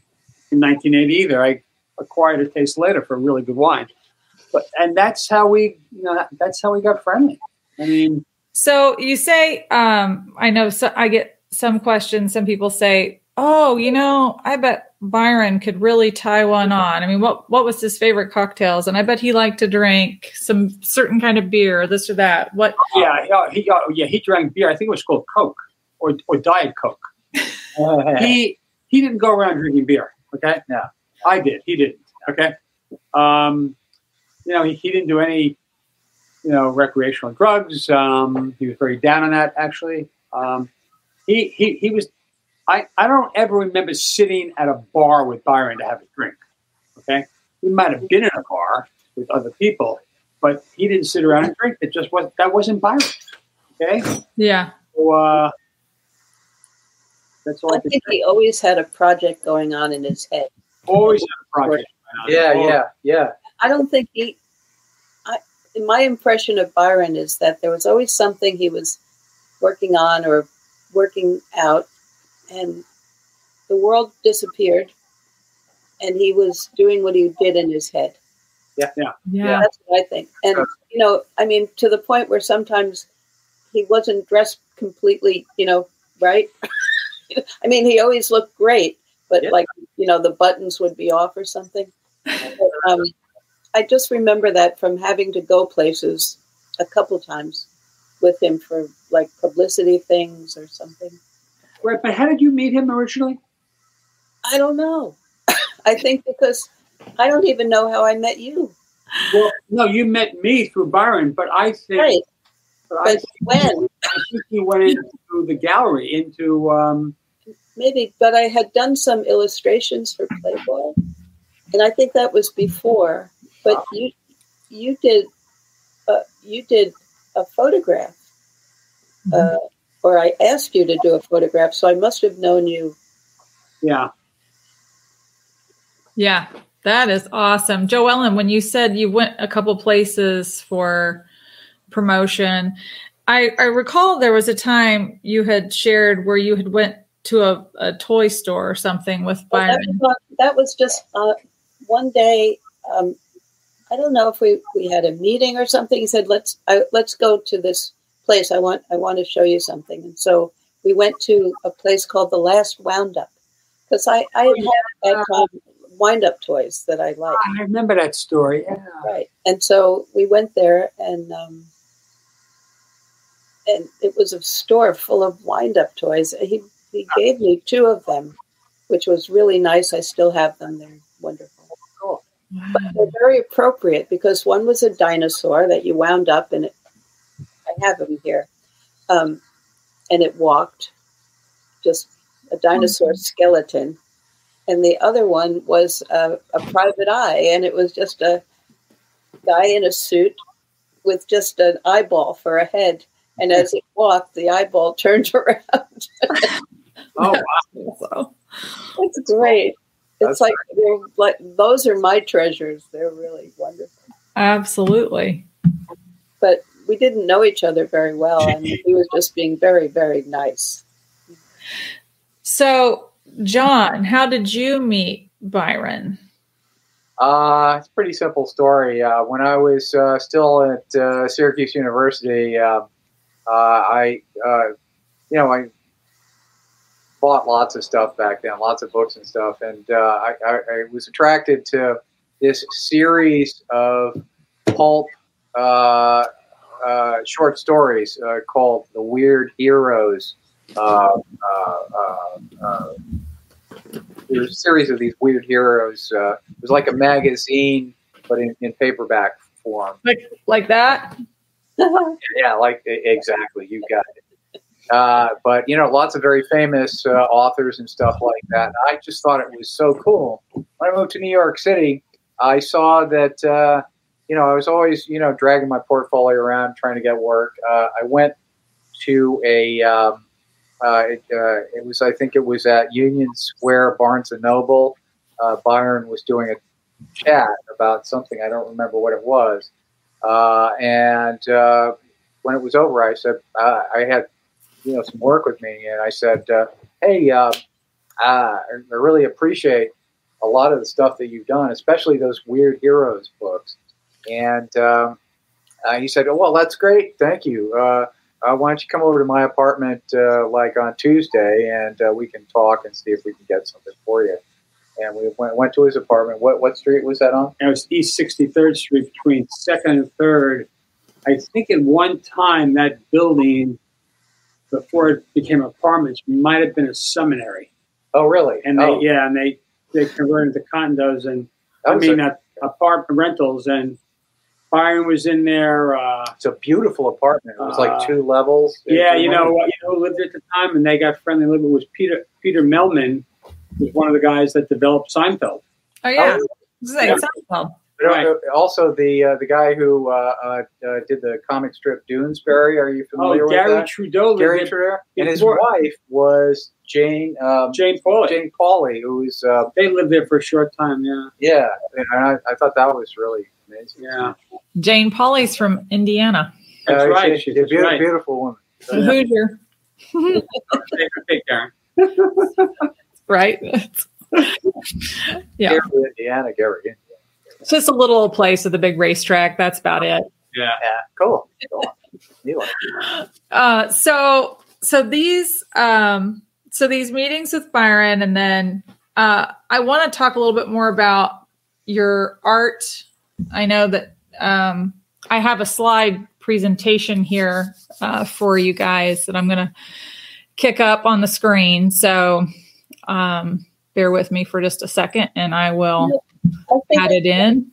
in 1980 either. I acquired a taste later for really good wine. But and that's how we, you know, that's how we got friendly. I mean, So you say, um, I know so I get some questions. Some people say, "Oh, you know, I bet Byron could really tie one on." I mean, what what was his favorite cocktails? And I bet he liked to drink some certain kind of beer, this or that. What? yeah, yeah, he got, yeah, he drank beer. I think it was called Coke or or Diet Coke. (laughs) he he didn't go around drinking beer. Okay, no, I did. He didn't. Okay, um, you know, he, he didn't do any, you know, recreational drugs. Um, he was very down on that. Actually, um, he he he was. I I don't ever remember sitting at a bar with Byron to have a drink. Okay, he might have been in a bar with other people, but he didn't sit around and drink. It just was that wasn't Byron. Okay, Yeah. so uh, that's all I I can think he always had a project going on in his head. Always have a project. Yeah, yeah, yeah. I don't think he. I, my impression of Byron is that there was always something he was working on or working out, and the world disappeared, and he was doing what he did in his head. Yeah. Yeah, yeah. yeah that's what I think. And you know, I mean, to the point where sometimes he wasn't dressed completely, you know, right. (laughs) I mean, he always looked great, but Yeah. like you know, the buttons would be off or something. But, (laughs) um, I just remember that from having to go places a couple times with him for like publicity things or something. Right, but how did you meet him originally? I don't know. (coughs) I think because I don't even know how I met you. Well, no, you met me through Byron, but I think, Right. but I think, when? I think you went into the gallery into. Um, Maybe, but I had done some illustrations for Playboy, and I think that was before. But you, you did, uh, you did a photograph, uh, or I asked you to do a photograph, so I must have known you. yeah, Yeah. That is awesome. Jo Ellen, when you said you went a couple places for promotion, I, I recall there was a time you had shared where you had went to a, a toy store or something with But that, Byron. was, that was just uh, one day. Um, I don't know if we, we had a meeting or something. He said, "Let's I, let's go to this place. I want I want to show you something." And so we went to a place called the Last Wound Up because I I had had at that time wind up toys that I liked. I remember that story. Yeah. Right. And so we went there and um, and it was a store full of wind up toys. He he gave me two of them, which was really nice. I still have them. They're wonderful. But they're very appropriate because one was a dinosaur that you wound up and it, I have them here. Um, and it walked, just a dinosaur skeleton. And the other one was a, a private eye, and it was just a guy in a suit with just an eyeball for a head. And as it walked, the eyeball (laughs) turned around. (laughs) Oh, wow. (laughs) So, it's great. It's That's like they're like those are my treasures. They're really wonderful. absolutely. But we didn't know each other very well, and (laughs) he was just being very, very nice. So, John, how did you meet Byron? Uh, it's a pretty simple story. Uh, when I was uh, still at uh, Syracuse University, uh, uh, I, uh, you know, I bought lots of stuff back then, lots of books and stuff, and uh, I, I, I was attracted to this series of pulp uh, uh, short stories uh, called "The Weird Heroes." Uh, uh, uh, uh, there's a series of these weird heroes. Uh, it was like a magazine, but in, in paperback form. Like like that. (laughs) Yeah, like exactly. You got it. Uh, but you know, lots of very famous uh, authors and stuff like that. And I just thought it was so cool. When I moved to New York City, I saw that. Uh, you know, I was always you know dragging my portfolio around trying to get work. Uh, I went to a. Um, uh, it, uh, it was, I think, it was at Union Square, Barnes and Noble. Byron was doing a chat about something. I don't remember what it was. And when it was over, I said I had you know some work with me, and I said, uh, "Hey, uh, I really appreciate a lot of the stuff that you've done, especially those weird heroes books." And um, uh, he said, oh, "Well, that's great, thank you. Uh, uh, why don't you come over to my apartment like on Tuesday, and we can talk and see if we can get something for you." And we went, went to his apartment. What what street was that on? It was East 63rd Street between 2nd and 3rd. I think at one time that building, before it became apartments, it might have been a seminary. Oh, really? And they, oh, yeah, and they, they converted to condos and, that I mean, a, uh, apartment rentals. And Byron was in there. Uh, it's a beautiful apartment. It was Uh, like two levels. yeah, you know, you know who lived at the time and they got friendly living was Peter, Peter Mehlman, was one of the guys that developed Seinfeld. Oh yeah. Oh, It's like Yeah. Seinfeld. But, uh, Right. Also, the uh, the guy who uh, uh, uh, did the comic strip Doonesbury. Are you familiar Oh, with Gary that? Trudeau lived Gary. Trudeau. And his before- wife was Jane um, Jane Pauley. Jane Pauley, who's uh, They lived there for a short time, yeah. yeah. And I, I thought that was really amazing. Yeah. Jane Pauley's from Indiana. That's Uh, right. She's She's a beautiful, right. beautiful woman. A Hoosier. Take Karen. (laughs) right? (laughs) yeah. Gary, Indiana, Gary. Indiana. It's just a little place with a big racetrack. That's about it. Yeah. Yeah, cool. cool. You like Uh, so so these um, so these meetings with Byron, and then uh, I want to talk a little bit more about your art. I know that um, I have a slide presentation here uh, for you guys that I'm going to kick up on the screen. So um, bear with me for just a second, and I will I think in.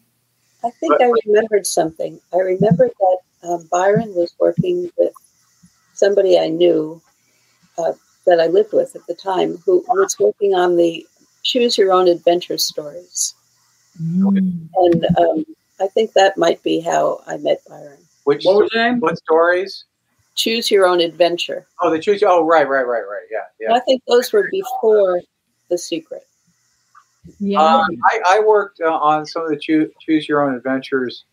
I think I remembered something. I remembered that um, Byron was working with somebody I knew uh, that I lived with at the time who was working on the Choose Your Own Adventure stories. Mm. And um, I think that might be how I met Byron. Which What was name? what stories? Choose Your Own Adventure. Oh, the choose. Oh, right, right, right, right. Yeah, And I think those were before The Secret. Yeah. Um, I, I worked uh, on some of the choose, choose your own adventures,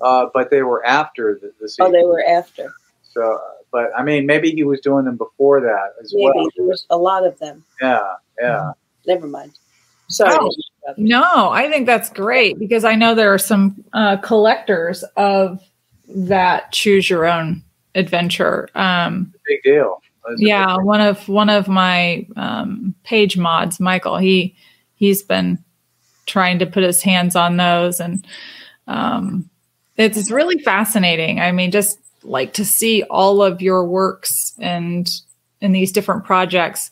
uh, but they were after the, the Oh, they were after. So, uh, but I mean, maybe he was doing them before that as Maybe well. there was a lot of them. Yeah, yeah. Never mind. Sorry. Oh. No, I think that's great because I know there are some uh, collectors of that choose your own adventure. Um, Big deal. It was a yeah, big- one of one of my um, page mods, Michael. He he's been trying to put his hands on those, and um, it's really fascinating. I mean, just like to see all of your works and in these different projects.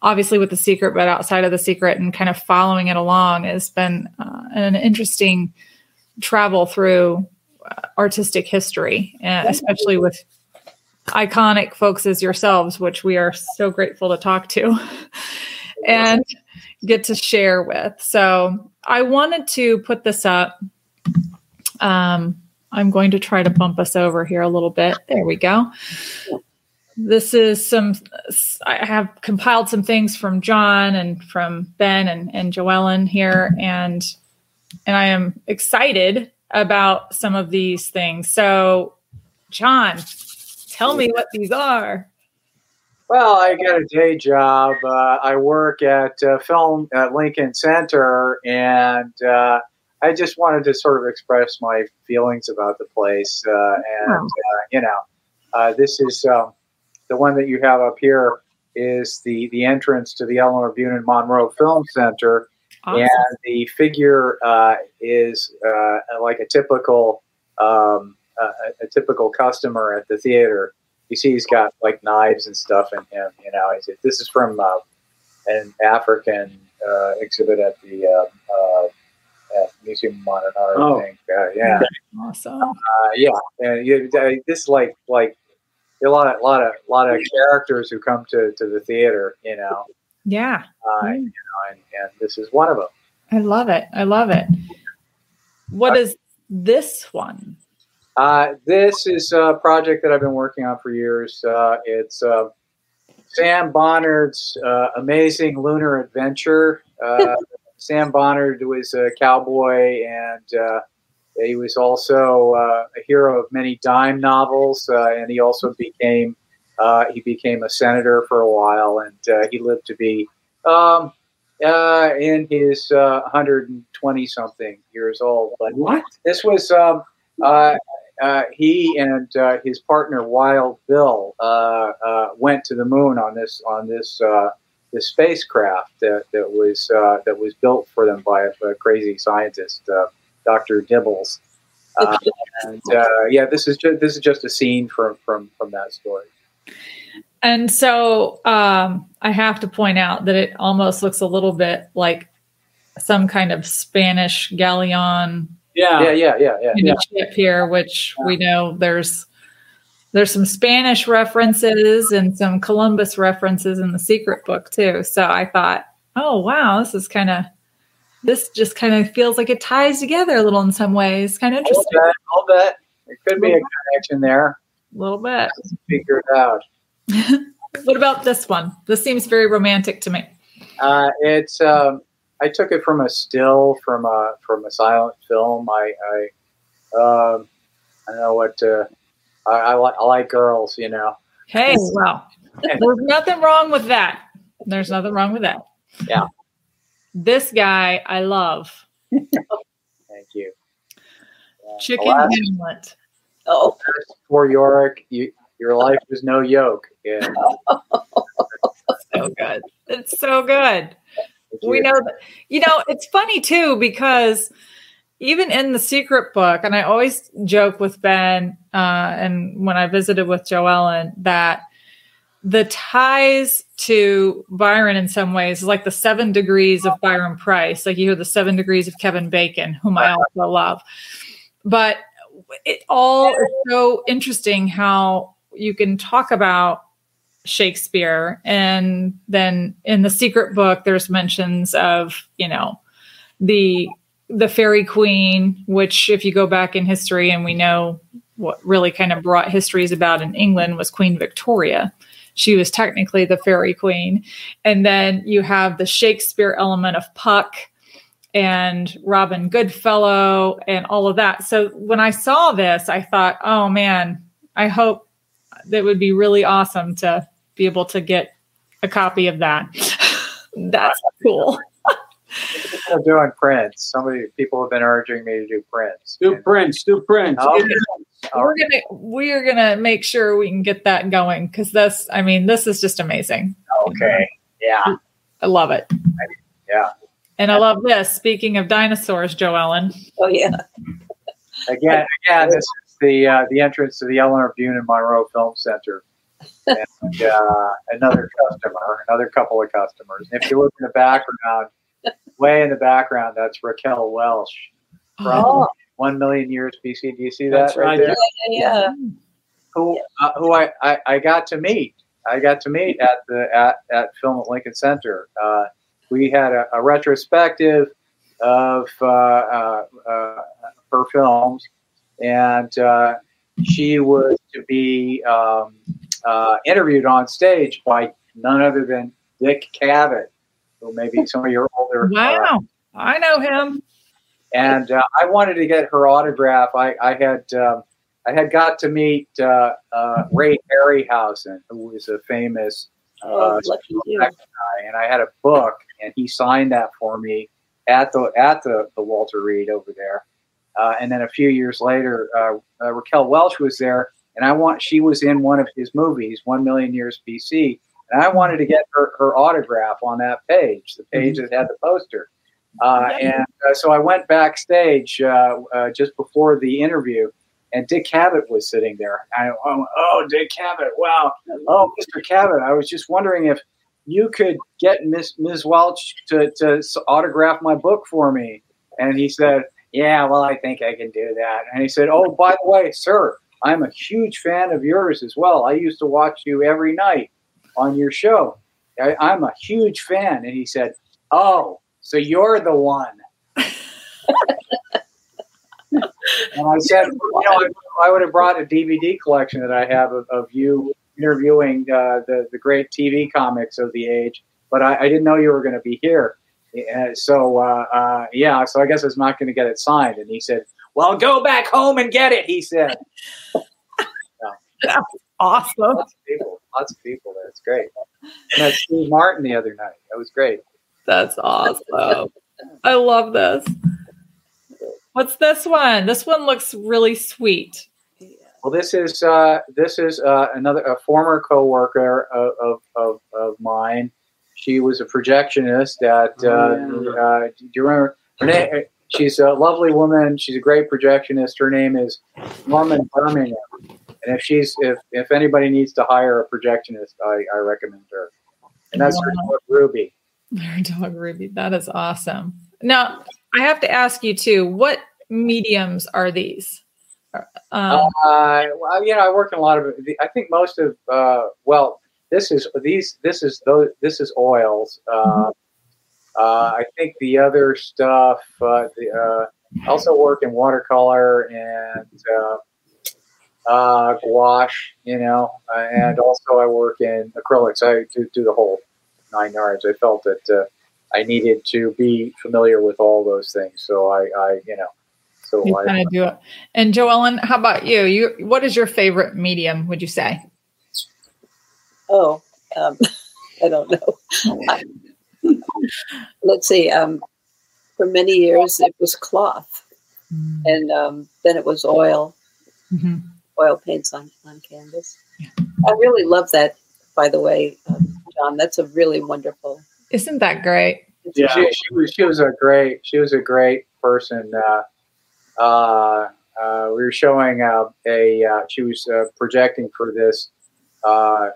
Obviously, with the secret, but outside of the secret, and kind of following it along has been uh, an interesting travel through uh, artistic history, uh, especially with iconic folks as yourselves, which we are so grateful to talk to (laughs) and get to share with. So I wanted to put this up. Um, I'm going to try to bump us over here a little bit. There we go. This is some, I have compiled some things from John and from Ben and, and Jo Ellen here, and and I am excited about some of these things. So, John, tell me what these are. Well, I got a day job. Uh, I work at uh, Film at Lincoln Center, and uh, I just wanted to sort of express my feelings about the place. Uh, and uh, you know, uh, this is um, the one that you have up here is the the entrance to the Eleanor Bunin Monroe Film Center, Awesome. and the figure uh, is uh, like a typical um, a, a typical customer at the theater. You see, he's got like knives and stuff in him. You know, he's, this is from uh, an African uh, exhibit at the uh, uh, at Museum of Modern Art. Oh. I think. Uh, yeah, Awesome. uh, yeah. And you, uh, this is like like a lot of lot of lot of characters who come to, to the theater. You know, Yeah. uh, Mm. you know, and, and this is one of them. I love it. I love it. What is this one? Uh, this is a project that I've been working on for years. Uh, it's uh, Sam Bonnard's uh, amazing lunar adventure. Uh, (laughs) Sam Bonnard was a cowboy, and uh, he was also uh, a hero of many dime novels. Uh, and he also became uh, he became a senator for a while, and uh, he lived to be um, uh, in his 120 something years old. But What? this was um, uh, uh, he and uh, his partner Wild Bill uh, uh, went to the moon on this on this uh, this spacecraft that, that was uh, that was built for them by a, a crazy scientist, uh, Doctor Dibbles. Uh, and uh, yeah, this is just this is just a scene from from from that story. And so um, I have to point out that it almost looks a little bit like some kind of Spanish galleon Yeah. Yeah, yeah, yeah, yeah. in Yeah. ship here, which we know there's there's some Spanish references and some Columbus references in the secret book too. So I thought, oh wow, this is kind of this just kind of feels like it ties together a little in some ways. Kind of I'll interesting, bet, I'll bet there could be a connection there. a little bit. Figure it out. (laughs) What about this one? This seems very romantic to me. Uh, it's um, I took it from a still from a from a silent film. I I, um, I don't know what uh, I, I like. I like girls, you know. Hey, well, (laughs) there's nothing wrong with that. There's nothing wrong with that. Yeah. This guy I love. (laughs) Thank you. Uh, Chicken alas, Hamlet. Oh, for Yorick, you, your life is no yoke. Yeah. (laughs) So good. It's so good. We know that, you know, it's funny too because even in the secret book, and I always joke with Ben uh, and when I visited with Joellen that the ties to Byron in some ways is like the seven degrees of Byron Price. Like you hear the seven degrees of Kevin Bacon, whom I also love. But it all is so interesting how you can talk about Shakespeare. And then in the secret book, there's mentions of, you know, the the fairy queen, which if you go back in history and we know what really kind of brought histories about in England was Queen Victoria. She was technically the fairy queen. And then you have the Shakespeare element of Puck and Robin Goodfellow and all of that. So when I saw this, I thought, oh man, I hope that would be really awesome to be able to get a copy of that. (laughs) That's cool. I'm doing Prince. Somebody, people have been urging me to do prints. Do prints. Do prints. Okay. We're gonna we're gonna make sure we can get that going because this, I mean, this is just amazing. Okay. Yeah. I love it. Yeah. And I love this. Speaking of dinosaurs, Jo Ellen. oh yeah. Again, again, this is the uh, the entrance to the Eleanor Bunin Monroe Film Center. And uh, another customer, another couple of customers. And if you look in the background, way in the background, that's Raquel Welch from Oh, One Million Years BC. Do you see that That's right. there? yeah. Who uh, who I, I, I got to meet. I got to meet at the at, at Film at Lincoln Center. Uh, we had a, a retrospective of uh, uh, uh, her films, and uh, she was to be um, uh, interviewed on stage by none other than Dick Cavett, who maybe some of your older. uh, Wow. I know him. and uh, I wanted to get her autograph. I, I had um, I had got to meet uh, uh, Ray Harryhausen, who was a famous Oh, uh, lucky guy, and I had a book, and he signed that for me at the at the, the Walter Reade over there. Uh, and then a few years later, uh, uh, Raquel Welch was there, and I want she was in one of his movies, One Million Years BC, and I wanted to get her, her autograph on that page, the page that had the poster. Uh, and uh, so I went backstage uh, uh, just before the interview, and Dick Cavett was sitting there. I, oh, oh, Dick Cavett! Wow! Oh, Mr. Cavett! I was just wondering if you could get Miss Ms. Welch to, to autograph my book for me. And he said, Yeah, well, I think I can do that. And he said, Oh, by the way, sir, I'm a huge fan of yours as well. I used to watch you every night on your show. I, I'm a huge fan. And he said, Oh, so you're the one. and I said, You know, I, would have brought a DVD collection that I have of, of you interviewing uh, the, the great TV comics of the age, but I, I didn't know you were going to be here. Uh, so, uh, uh, yeah, so I guess I not going to get it signed. And he said, Well, go back home and get it, he said. That's (laughs) Awesome. Lots of people, lots of people there. It's great. And that's Steve Martin the other night. That was great. That's awesome. (laughs) I love this. What's this one? This one looks really sweet. Well, this is uh, this is uh, another a former coworker of, of, of, of mine. She was a projectionist at. Uh, Oh, yeah. uh, do you remember her name? She's a lovely woman. She's a great projectionist. Her name is Norman Birmingham. And if she's if if anybody needs to hire a projectionist, I, I recommend her. And that's her dog, Ruby. Our dog Ruby. That is awesome. Now, I have to ask you too, what mediums are these? Um, Uh, well, you know, I work in a lot of. I think most of. Uh, well, this is these. This is those. This is oils. Uh, uh, I think the other stuff. Uh, the, uh, I also work in watercolor and uh, uh, gouache. You know, uh, and also I work in acrylics. I do, do the whole nine yards. I felt that uh, I needed to be familiar with all those things. So I, I you know, so you I. kind of do it. And Jo Ellen, how about you? You what is your favorite medium, would you say? Oh, um, (laughs) I don't know. I- let's see. Um, for many years, it was cloth, and um, then it was oil, Mhm. oil paints on, on canvas. I really love that, by the way, um, John. That's a really wonderful. Isn't that great? Yeah. She, she was she was a great she was a great person. Uh, uh, uh, we were showing uh, a uh, she was uh, projecting for this uh,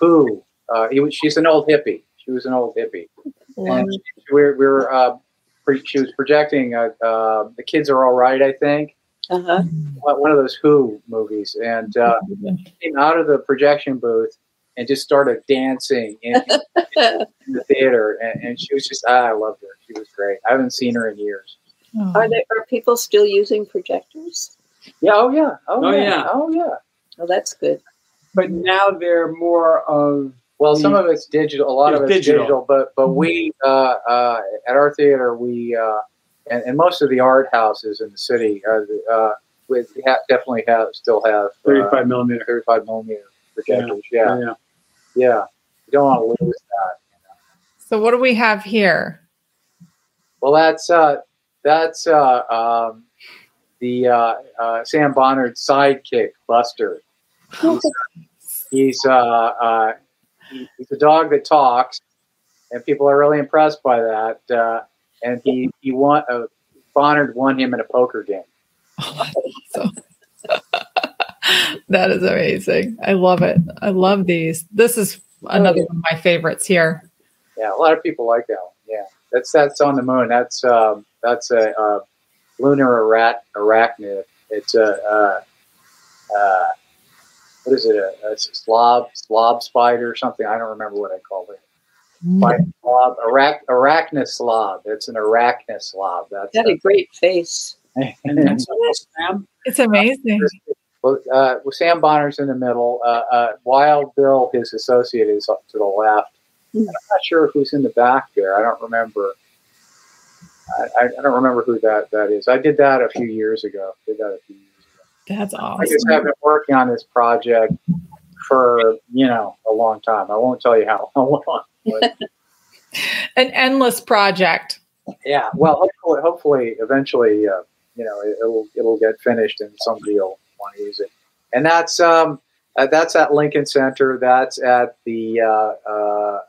who uh, he she's an old hippie. She was an old hippie, Love and we were, we were uh, pre- she was projecting uh, uh, the kids are all right. I think Uh huh. one one of those Who movies, and uh, came out of the projection booth and just started dancing in, in the theater, and, and she was just ah, I loved her. She was great. I haven't seen her in years. Oh. Are there are people still using projectors? Yeah. Oh yeah. Oh, Oh, yeah. yeah. Oh yeah. Well, that's good. But now they're more of Well, some of it's digital. A lot It's of it's digital. digital, but but we uh, uh, at our theater we uh, and, and most of the art houses in the city are the, uh, we ha- definitely have still have uh, 35 millimeter. 35 millimeter projectors. Yeah. Yeah. Yeah. You don't want to lose that. So what do we have here? Well, that's uh, that's uh, um, the uh, uh, Sam Bonnard's sidekick, Buster. (laughs) He's, he's, uh, uh, he- he's a dog that talks, and people are really impressed by that. Uh, and he he won. Uh, Bonnard won him in a poker game. Oh, (laughs) so, that is amazing. I love it. I love these. This is another one of my favorites here. Yeah, a lot of people like that one. Yeah, that's that's on the moon. That's um, that's a, uh lunar arat arachnid. It's a uh, uh, what is it? A, a slob slob spider or something? I don't remember what I called it. Spider slob arach arachnoslob. It's an arachnoslob. That's Got a great face. (laughs) And that's Sam. It's amazing. Well, uh, well, Sam Bonner's in the middle. Uh, uh, Wild Bill, his associate, is up to the left. And I'm not sure who's in the back there. I don't remember. I, I I don't remember who that, that is. I did that a few years ago. Did that a few years awesome. I just have been working on this project for you know a long time. I won't tell you how (laughs) long. But, (laughs) An endless project. yeah. Well, hopefully, hopefully, eventually, uh, you know, it, it'll it'll get finished and somebody will want to use it. And that's um uh, that's at Lincoln Center. That's at the uh, uh, uh,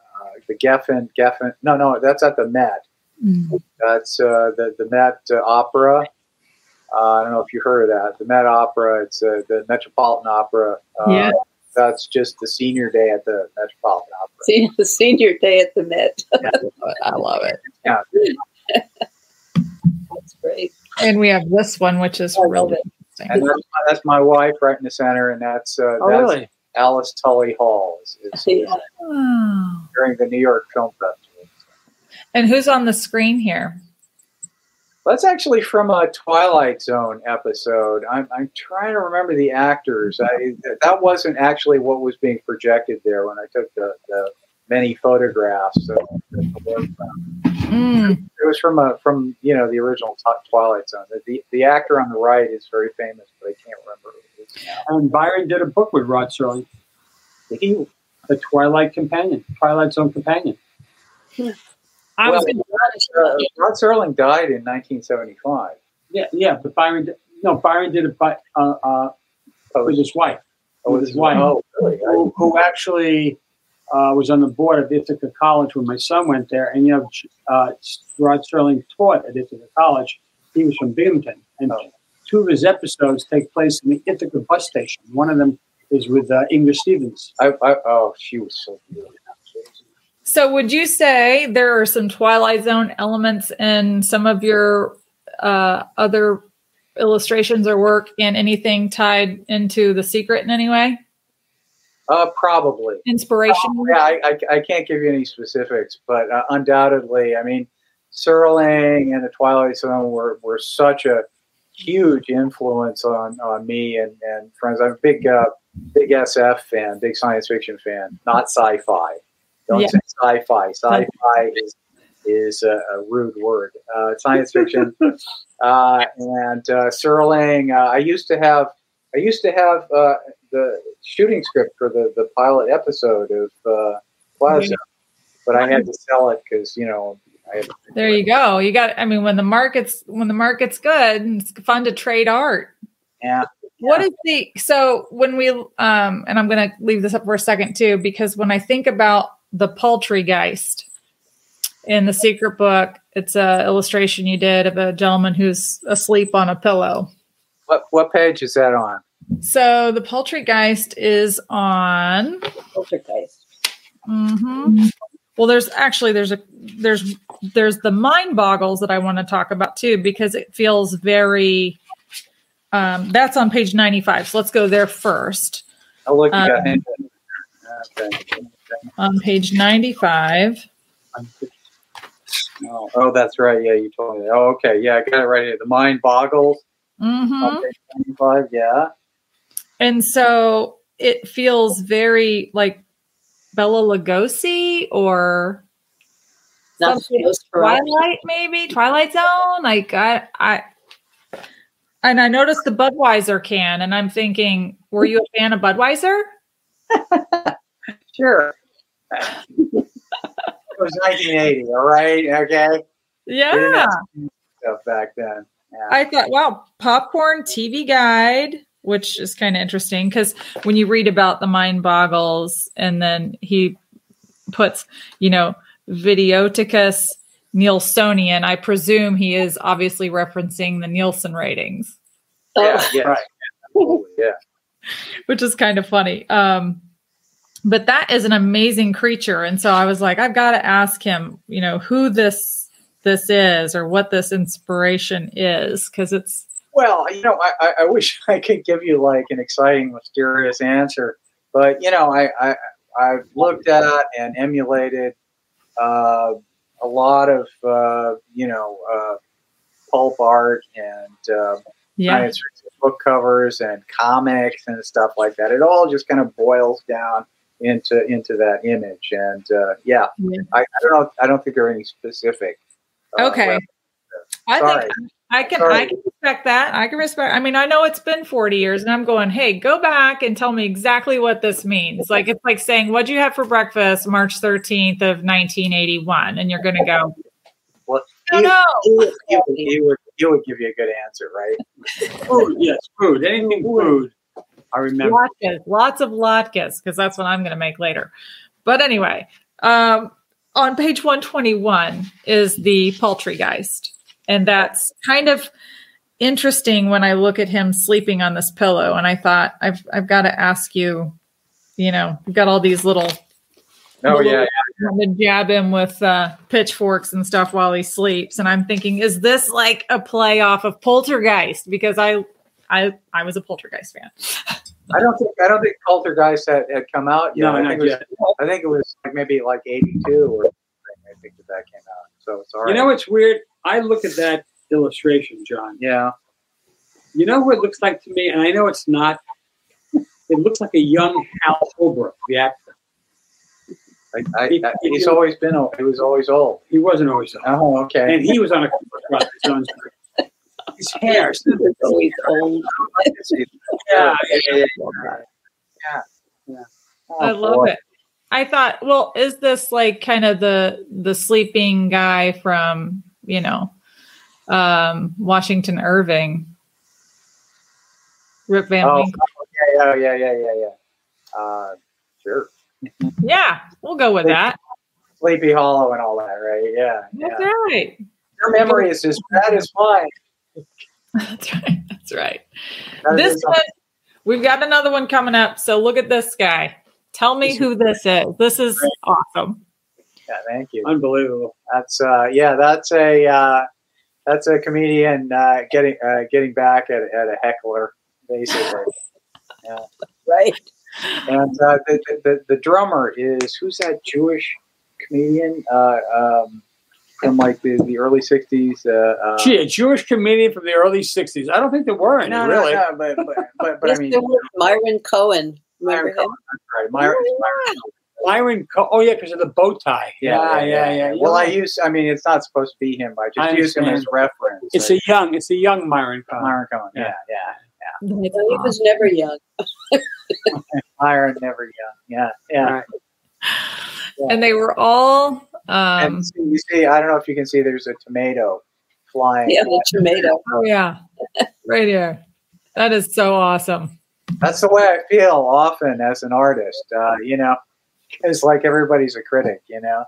the Geffen Geffen. No, no, that's at the Met. Mm. That's uh, the the Met uh, Opera. Uh, I don't know if you heard of that. The Met Opera. It's uh, the Metropolitan Opera. Uh, Yeah. That's just the senior day at the Metropolitan Opera. See, the senior day at the Met. (laughs) I love it. Yeah. That's great. And we have this one, which is I really interesting. And that's, that's my wife right in the center, and that's uh, Oh, that's really? Alice Tully Hall is, is, is (laughs) Yeah. During the New York Film Festival. And who's on the screen here? That's actually from a Twilight Zone episode. I'm, I'm trying to remember the actors. I, that wasn't actually what was being projected there when I took the, the many photographs. of the. Mm. It was from a from you know the original Twilight Zone. The, the actor on the right is very famous, but I can't remember who it is now. And Byron did a book with Rod Serling, Did he? The Twilight Companion, Twilight Zone Companion. I was Well, uh, Rod Serling died in 1975. Yeah, yeah, but Byron, no, Byron did it by, uh, uh, with his wife, Oh, with his wife. Oh, really? Who, who actually uh, was on the board of Ithaca College when my son went there. And, you know, uh, Rod Serling taught at Ithaca College. He was from Binghamton. And Oh. two of his episodes take place in the Ithaca bus station. One of them is with uh, Inger Stevens. I, I, oh, she was so beautiful. So, would you say there are some Twilight Zone elements in some of your uh, other illustrations or work, and anything tied into the secret in any way? Uh, probably. Inspiration? Yeah, I, I, I can't give you any specifics, but uh, undoubtedly, I mean, Serling and the Twilight Zone were, were such a huge influence on, on me and, and friends. I'm a big uh, big SF fan, big science fiction fan, not sci-fi. Don't Yeah. say sci-fi. Sci-fi (laughs) is is a, a rude word. Uh, science fiction, (laughs) uh, and uh, Serling. Uh, I used to have I used to have uh, the shooting script for the, the pilot episode of uh, Plaza, but I had (laughs) to sell it because you know I had There you go. You got. I mean, when the market's when the market's good, it's fun to trade art. Yeah. What is the so when we um and I'm going to leave this up for a second too because when I think about the Poultrygeist in the secret book, it's a illustration you did of a gentleman who's asleep on a pillow. What what page is that on? So the Poultrygeist is on. Poltergeist. mhm. Well, there's actually there's a there's there's the mind boggles that I want to talk about too because it feels very. Um, that's on page 95. So let's go there first. Oh look, you got Um, him. Okay. On page 95. Oh, oh, that's right. Yeah, you told me. Oh, okay. Yeah, I got it right here. The mind boggles. Mhm. on page 95, Yeah. And so it feels very like Bela Lugosi or Not something- Nosferatu. Twilight, maybe Twilight Zone. Like I, I, and I noticed the Budweiser can, and I'm thinking, were you a fan of Budweiser? (laughs) Sure. it was 1980. All right. Okay. Yeah, Stuff back then. Yeah. I thought, wow, popcorn TV guide, which is kind of interesting because when you read about the mind boggles, and then he puts, you know, Videoticus Nielsonian, I presume he is obviously referencing the Nielsen ratings. yeah. Yeah. Right. Yeah. (laughs) which is kind of funny. Um, but that is an amazing creature, and so I was like, I've got to ask him, you know, who this this is or what this inspiration is, because it's Well, you know, I, I, wish (laughs) I could give you like an exciting, mysterious answer, but you know, I, I I've looked at and emulated uh, a lot of uh, you know uh, pulp art and uh, yeah, science book covers and comics and stuff like that. It all just kind of boils down into into that image, and uh, yeah, Yeah. I, I don't know. I don't think there are any specific. uh, okay. well, I think I can Sorry. I can respect that. I can respect. I mean, I know it's been forty years, and I'm going, hey, go back and tell me exactly what this means. Like it's like saying, "What'd you have for breakfast, March 13th of 1981?" And you're going to go, Well, "No, you- no." you, you, you would you would give you a good answer, right? Food, yes, food. Anything food. I remember. latkes, lots of latkes, because that's what I'm going to make later. But anyway, um, on page 121 is the Poultrygeist, and that's kind of interesting when I look at him sleeping on this pillow. And I thought, I've I've got to ask you, you know, we've got all these little Oh yeah, little- to jab him with uh, pitchforks and stuff while he sleeps. And I'm thinking, is this like a play off of Poltergeist? Because I, I, I was a Poltergeist fan. (laughs) I don't think I don't think Poltergeist had, had come out yet. No, I not think it was. I think it was like maybe like '82 or something. I think that that came out. So it's all right. You know what's weird? I look at that illustration, John. yeah. You know what it looks like to me, and I know it's not. It looks like a young Hal Holbrook, the actor. I, I, I, he's always been. old. He was always old. He wasn't always old. Oh, okay. and he was on a about his own screen. His hair, He was always old. (laughs) yeah, yeah, yeah. Oh, I love boy. it. I thought, well, is this like kind of the the sleeping guy from you know um, Washington Irving, Rip Van Oh, Winkle? yeah, yeah, yeah, yeah, yeah. Uh, sure. (laughs) Yeah, we'll go with that. Sleepy Hollow and all that, right? Yeah, yeah. That's right. Your memory is as bad as mine. (laughs) That's right. That's right. That This is- one, we've got another one coming up. So look at this guy. Tell me who this is. This is awesome. yeah, thank you. unbelievable. That's uh, yeah, that's a uh, that's a comedian uh, getting uh, getting back at, at a heckler, basically. (laughs) Yeah. Right. And uh, the, the, the the drummer is who's that Jewish comedian uh, um, from like the, the early '60s? Uh, uh, Gee, a Jewish comedian from the early '60s. I don't think there were any, no, really. no, no, but but but, but I mean, there was Myron Cohen. Remember Myron him? Cohen, right. Myron, Myron Myron. Co- oh yeah, because of the bow tie. Yeah, yeah, yeah. Well, I use. I mean, it's not supposed to be him. I just I use him as understand. reference. It's a young. It's a young Myron. Cohen. Myron Cohen. Yeah, Yeah. yeah. Well, he was never young. (laughs) Myron never young. Yeah, yeah. Right. And they were all um and you see, I don't know if you can see. There's a tomato flying. Yeah, the tomato. oh yeah. Right here. That is so awesome. That's the way I feel often as an artist. Uh, you know, it's like everybody's a critic. You know.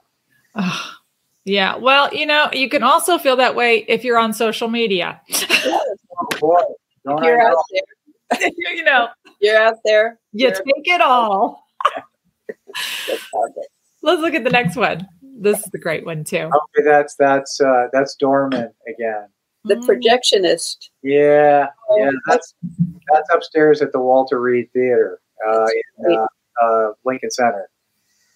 Ah, yeah. Well, you know, you can also feel that way if you're on social media. Oh, boy, don't You're know? out there. (laughs) you know, You're out there. you You're- take it all. (laughs) Let's look at the next one. This is the great one too. Okay, that's that's uh, that's Dorman again. The Mm. projectionist. Yeah, yeah, that's that's upstairs at the Walter Reade Theater uh, in uh, uh, Lincoln Center.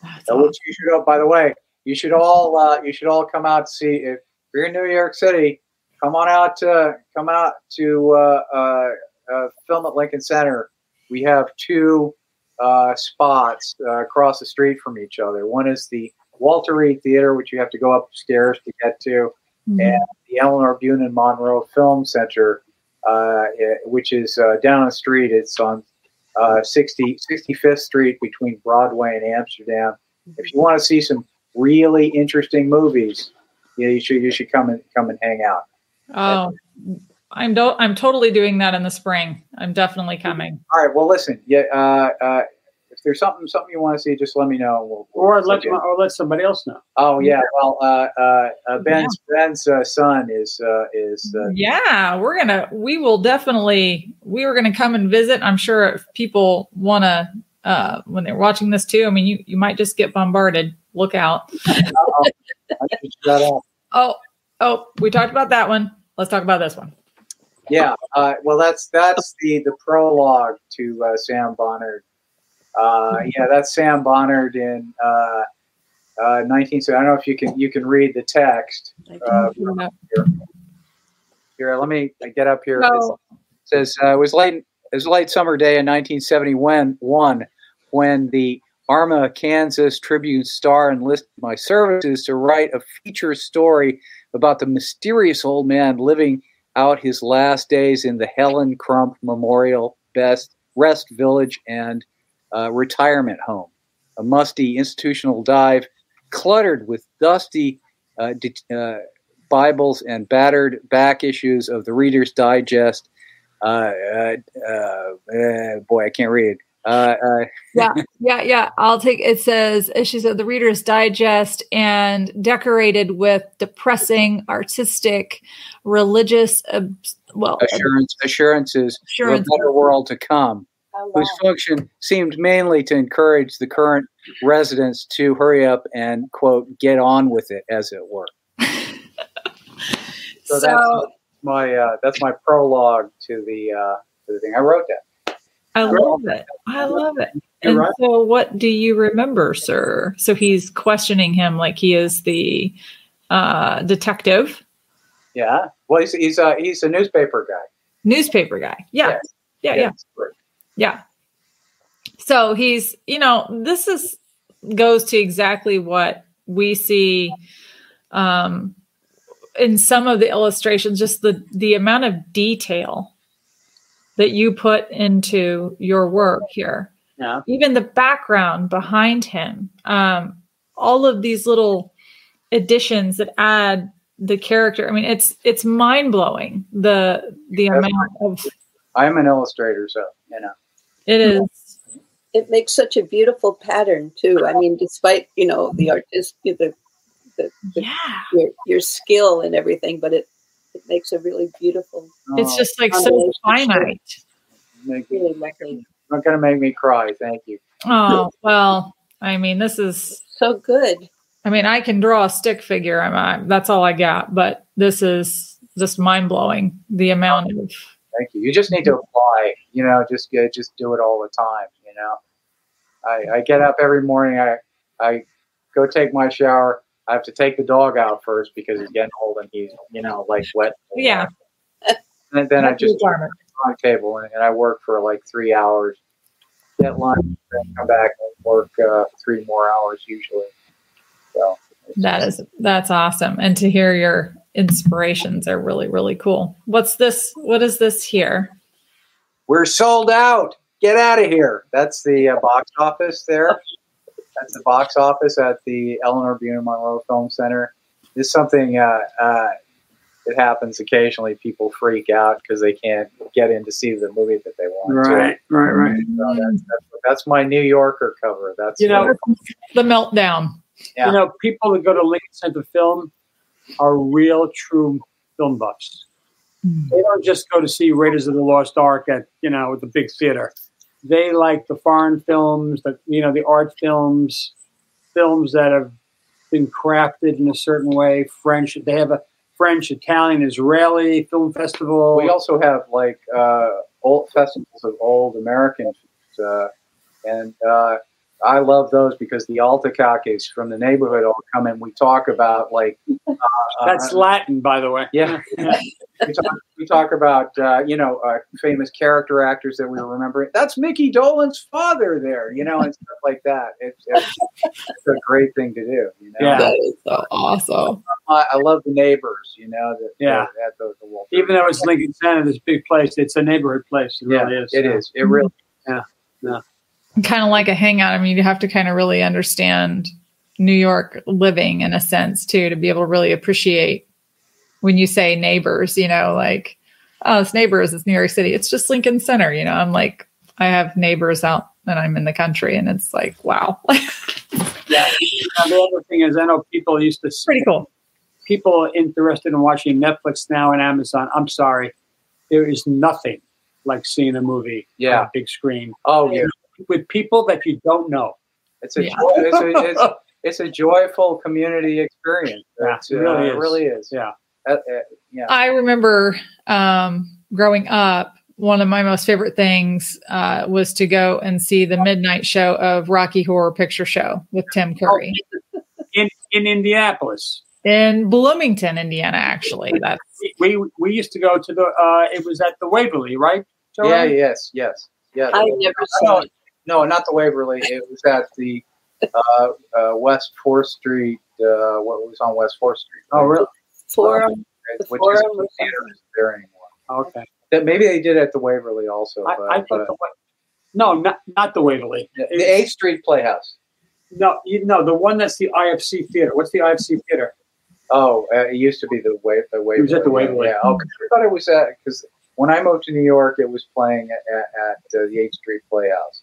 That's Uh, which you should, by the way, you should all uh, you should all come out to see. If you're in New York City, come on out to come out to uh, uh, uh, film at Lincoln Center. We have two uh, spots uh, across the street from each other. One is the Walter Reade Theater, which you have to go upstairs to get to, Mhm. and the Eleanor Bunin Monroe Film Center, uh, eh, which is uh, down the street. It's on uh, 60, 65th Street between Broadway and Amsterdam. If you want to see some really interesting movies, yeah, you should you should come and come and hang out. Oh, I'm do- I'm totally doing that in the spring. I'm definitely coming. All right. Well, listen. Yeah. Uh, uh, there's something something you want to see, just let me know. We'll, we'll Or let look in. or let somebody else know. Oh yeah. Well, uh, uh, uh, Ben's Ben's uh, son is uh, is uh, Yeah, we're gonna. We will definitely. We were gonna come and visit. I'm sure if people want to, uh, when they're watching this too. I mean, you you might just get bombarded. Look out. Shut up. (laughs) Oh, oh, we talked about that one. Let's talk about this one. Yeah. Uh, well, that's that's the the prologue to uh, Sam Bonnard. Uh, yeah, that's Sam Bonnard in uh, uh, 19. So I don't know if you can you can read the text. Uh, here, let me get up here. So, It says uh, it was late. It was a late summer day in 1971 when the Arma, Kansas Tribune Star enlisted my services to write a feature story about the mysterious old man living out his last days in the Helen Crump Memorial Best Rest Village and uh, Retirement Home, a musty institutional dive cluttered with dusty uh, de- uh, Bibles and battered back issues of the Reader's Digest. Uh, uh, uh, uh, boy, I can't read. Uh, uh, (laughs) yeah, yeah, yeah. I'll take. It says she said the Reader's Digest and decorated with depressing, artistic, religious, well, assurance, assurances assurance. of a better world to come. How whose function seemed mainly to encourage the current residents to hurry up and quote get on with it, as it were. So, (laughs) So, that's my uh, that's my prologue to the uh, to the thing. I wrote that. I love it. I love it. You're And right. so, what do you remember, sir? So he's questioning him like he is the uh, detective, Yeah. Well, he's he's a he's a newspaper guy. newspaper guy. Yeah, Yes. yeah, yeah. Yes. Yeah. So he's, you know, this is goes to exactly what we see um, in some of the illustrations, just the the amount of detail that you put into your work here. Yeah. Even the background behind him, um, all of these little additions that add the character. I mean, it's it's mind blowing the the amount of I am an illustrator, so you know. It is. It makes such a beautiful pattern too. I mean, despite you know the artist, the the, the Yeah. your, your skill and everything, but it it makes a really beautiful, oh, It's Oh, just like so Combination. finite. make me- really lovely. not going to make me cry. Thank you. Oh, well, I mean, this is, So good. I mean, I can draw a stick figure. I'm, I, that's all I got, but this is just mind blowing the amount of, Thank you. You just need to apply. You know, just get, just do it all the time. You know, I, I get up every morning. I I go take my shower. I have to take the dog out first because he's getting old and he's you know like wet. yeah. And then I just on the table and, and I work for like three hours. Get lunch, then come back and work uh, three more hours usually. So That is, that's awesome. And to hear your inspirations are really, really cool. What's this? What is this here? We're sold out. Get out of here. That's the uh, box office there. That's the box office at the Eleanor Bunin Monroe Film Center. This is something uh, uh, that happens occasionally. People freak out because they can't get in to see the movie that they want Right, right, right. So that's, that's, that's my New Yorker cover. That's You know, The meltdown. Yeah. You know, people that go to Lincoln Center Film are real, true film buffs. They don't just go to see Raiders of the Lost Ark at you know at the big theater. They like the foreign films, the you know the art films, films that have been crafted in a certain way. French, they have a French, Italian, Israeli film festival. we also have like uh, old festivals of old American uh, and uh, I love those because the Altacaques from the neighborhood all come and we talk about like (laughs) uh, That's uh, Latin, by the way. yeah. we, talk, we talk about uh, you know uh, famous character actors that we remember. That's Mickey Dolenz's father there, you know, and stuff like that. It's, it's, it's a great thing to do. You know, Yeah. That is so awesome. I, I love the neighbors. You know, that Yeah. at the, the Walter. Even though it's Lincoln Center, this big place, it's a neighborhood place. It yeah, really is. it is. It really. Kind of like a hangout. I mean, you have to kind of really understand New York living in a sense too to be able to really appreciate when you say neighbors, you know, like, oh, it's neighbors, it's New York City. It's just Lincoln Center, you know. I'm like, I have neighbors out and I'm in the country and it's like, wow. (laughs) Yeah. And the other thing is, I know people used to Pretty cool. people interested in watching Netflix now and Amazon. I'm sorry, there is nothing like seeing a movie Yeah. on a big screen Oh yeah. With people that you don't know. It's a, Yeah. joy, it's, a it's, it's a joyful community experience. Yeah, it really uh, is. really is. Yeah. Uh, uh, yeah. I remember um, growing up, one of my most favorite things uh, was to go and see the midnight show of Rocky Horror Picture Show with Tim Curry In in Indianapolis, in Bloomington, Indiana. Actually, that's we we used to go to the. Uh, it was at the Waverly, right? Joey? Yeah. Yes. Yes. Yeah. I never saw it. No, not the Waverly. It was at the uh, uh, West Fourth Street. Uh, what was on West Fourth Street? Oh, really? Forum. the Which Forum is the theater isn't there anymore. Okay. That maybe they did at the Waverly also. I, but, I thought but- the, Wa- no, not not the Waverly. the Eighth Street Playhouse. No, you know the one that's the IFC theater. What's the IFC theater? Oh, uh, it used to be the way the Waverly. It was at the Waverly. Yeah. Okay. I thought it was at because when I moved to New York, it was playing at, at uh, the Eighth Street Playhouse.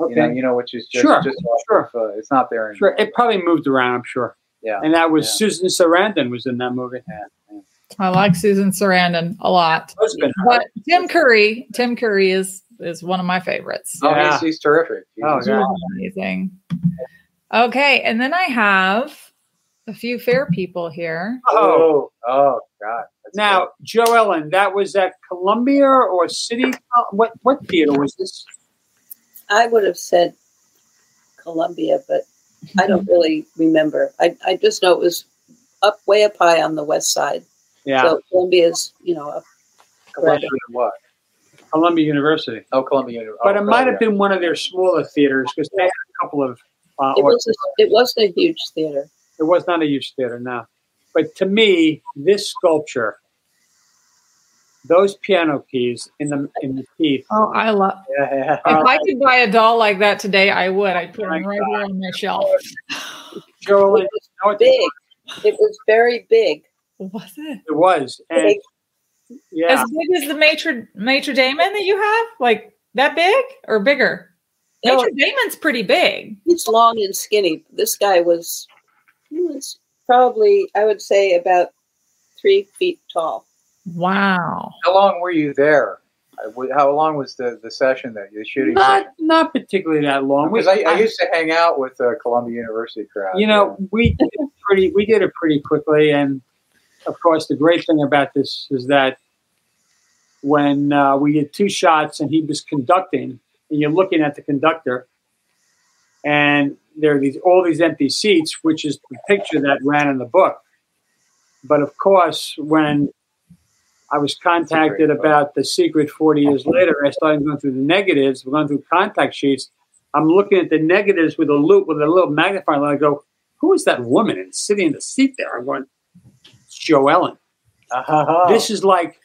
Okay, You know, you know, which is just Sure, just off sure. of, uh, it's not there anymore. sure. It probably moved around. I'm sure. yeah. And that was Yeah. Susan Sarandon was in that movie. Yeah, I like Susan Sarandon a lot. Husband. But Tim Curry, Tim Curry is is one of my favorites. Oh, Yeah. he's, he's terrific. He's Oh, yeah. Amazing. Okay, and then I have a few fair people here. Oh, Oh, oh, God. That's now, Jo Ellen, that was at Columbia or City? What what theater was this? I would have said Columbia, but I don't (laughs) really remember. I, I just know it was up way up high on the west side. Yeah, So Columbia's, you know, up. Columbia what? Columbia University. Oh, Columbia. University. But oh, it might have yeah. been one of their smaller theaters because they had a couple of. Uh, it was a, it wasn't a huge theater. it was not a huge theater, no. But to me, this sculpture, those piano keys in the in the teeth, Oh, I love. Yeah, yeah. If I could buy a doll like that today, I would. I'd put Oh them right God. here on my shelf. Joe, It Ellen, was know what big. It was very big. Was it it was, and yeah, as big as the Maitre Maitre Damon that you have? Like that big or bigger? No. Maitre Damon's pretty big. He's long and skinny. This guy was, he was probably, I would say, about three feet tall. Wow. How long were you there? How long was the, the session that the shooting not session? not particularly that long. Because I, I used to hang out with the Columbia University crowd. you know, we did it pretty. We did it pretty quickly, and of course, the great thing about this is that when uh, we did two shots and he was conducting, and you're looking at the conductor, and there are these all these empty seats, which is the picture that ran in the book. But of course, when I was contacted about the secret 40 years later, I started going through the negatives, we're going through contact sheets. I'm looking at the negatives with a loop with a little magnifying light. I go, who is that woman and sitting in the seat there? I'm going, it's Jo Ellen. Uh-huh. This is like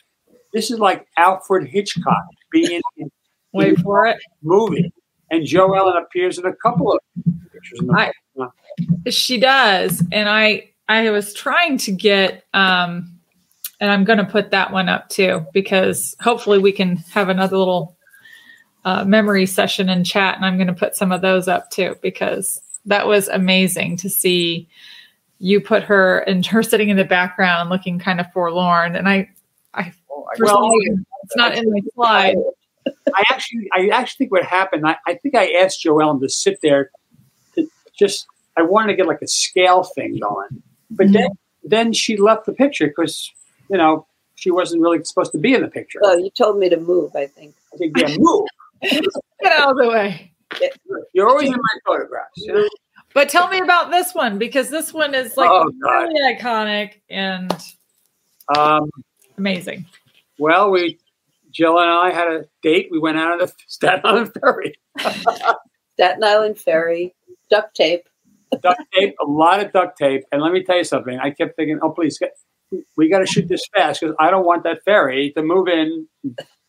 this is like Alfred Hitchcock being in (laughs) Wait for it. a movie. And Jo Ellen appears in a couple of pictures. In the I- She does, and I I was trying to get um, and I'm going to put that one up too because hopefully we can have another little uh, memory session in chat, and I'm going to put some of those up too because that was amazing to see you put her and (laughs) her sitting in the background looking kind of forlorn, and I Oh, I- some reason, it's not in my (laughs) slide. I actually, I actually think what happened. I, I think I asked Jo Ellen to sit there, to just. I wanted to get like a scale thing going, but then then she left the picture because you know she wasn't really supposed to be in the picture. Well, you told me to move, I think. I think, yeah, move. (laughs) Get out of the way. You're always in my photographs. You know? But tell me about this one because this one is like Oh, really iconic and Um, amazing. well, we Jill and I had a date. We went out on the (laughs) Staten Island ferry. (laughs) Staten Island Ferry, duct tape. duct tape, a lot of duct tape. And let me tell you something. I kept thinking, oh, please, get, we got to shoot this fast because I don't want that ferry to move in,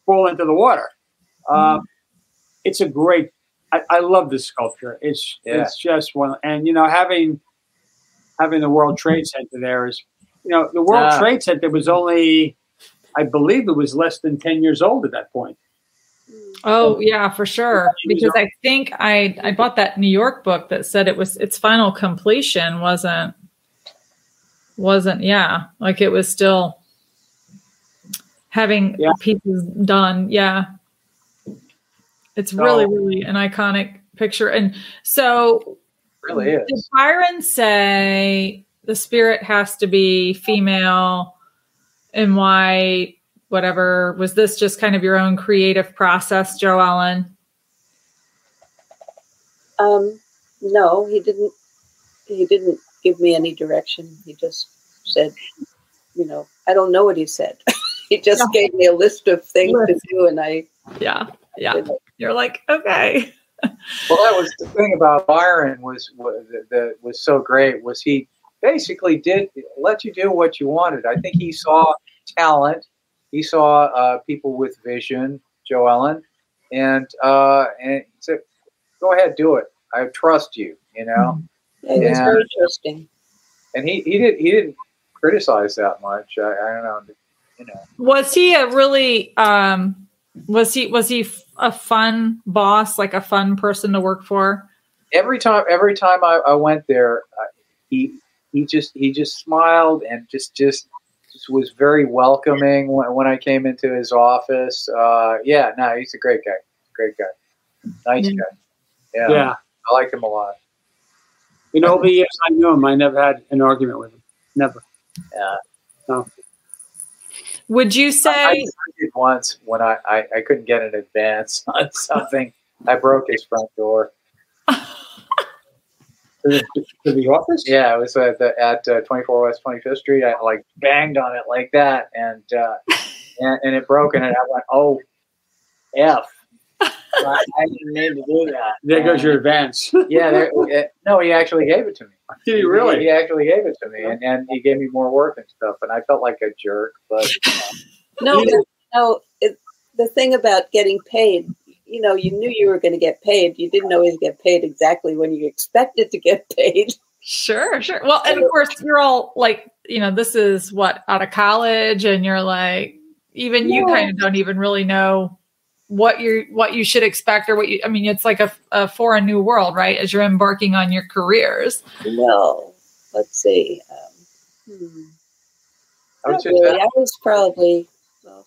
fall into the water. Um, it's a great. I, I love this sculpture. It's Yeah. it's just one, and you know, having having the World Trade Center there is, you know, the World Yeah. Trade Center was only, I believe, it was less than ten years old at that point. Oh yeah, for sure. Because I think I I bought that New York book that said it was its final completion wasn't wasn't yeah like it was still having Yeah. pieces done. Yeah, it's really really an iconic picture. And so really Did. Byron say the spirit has to be female and why whatever was this just kind of your own creative process, Jo Ellen? Um, no, he didn't. He didn't give me any direction. He just said, you know, I don't know what he said. (laughs) he just Yeah. gave me a list of things to do, and I Yeah, yeah. You're like, okay. Well, that was the thing about Byron was was that was so great was he basically did let you do what you wanted. I think he saw talent, he saw uh, people with vision, Jo Ellen, and uh, and he said, "Go ahead, do it. I trust you." You know, it was Yeah. very interesting. and he he did he didn't criticize that much. I, I don't know, you know. Was he a really um was he was he a fun boss, like a fun person to work for? every time every time I, I went there, uh, he he just he just smiled and just just, just was very welcoming when, when I came into his office. Uh, yeah, no, he's a great guy. great guy, nice Yeah. guy. Yeah, Yeah. I like him a lot. In all the years I knew him, I never had an argument with him. Never. Yeah, No. Would you I, I say did once when I, I I couldn't get an advance (laughs) on something. I broke his front door. To the, to the office? Yeah, it was at the, at uh, 24 West 25th Street. I like banged on it like that, and uh, and, and it broke, and I went, "Oh, f." I, I didn't mean to do that. There goes your advance. Yeah, there, uh, no, he actually gave it to me. (laughs) Did he really? He actually gave it to me, and, and he gave me more work and stuff, and I felt like a jerk. But (laughs) No, You- but, no. It, the thing about getting paid, you know, you knew you were going to get paid. You didn't always get paid exactly when you expected to get (laughs) paid. Sure, sure. Well, and of course, you're all like, you know, this is what out of college, and you're like, even you kind of don't even really know what you what you should expect or what you. I mean, it's like a, a foreign new world, right? As you're embarking on your careers. No, let's see. Um, hmm. I was Not really. I was probably, well,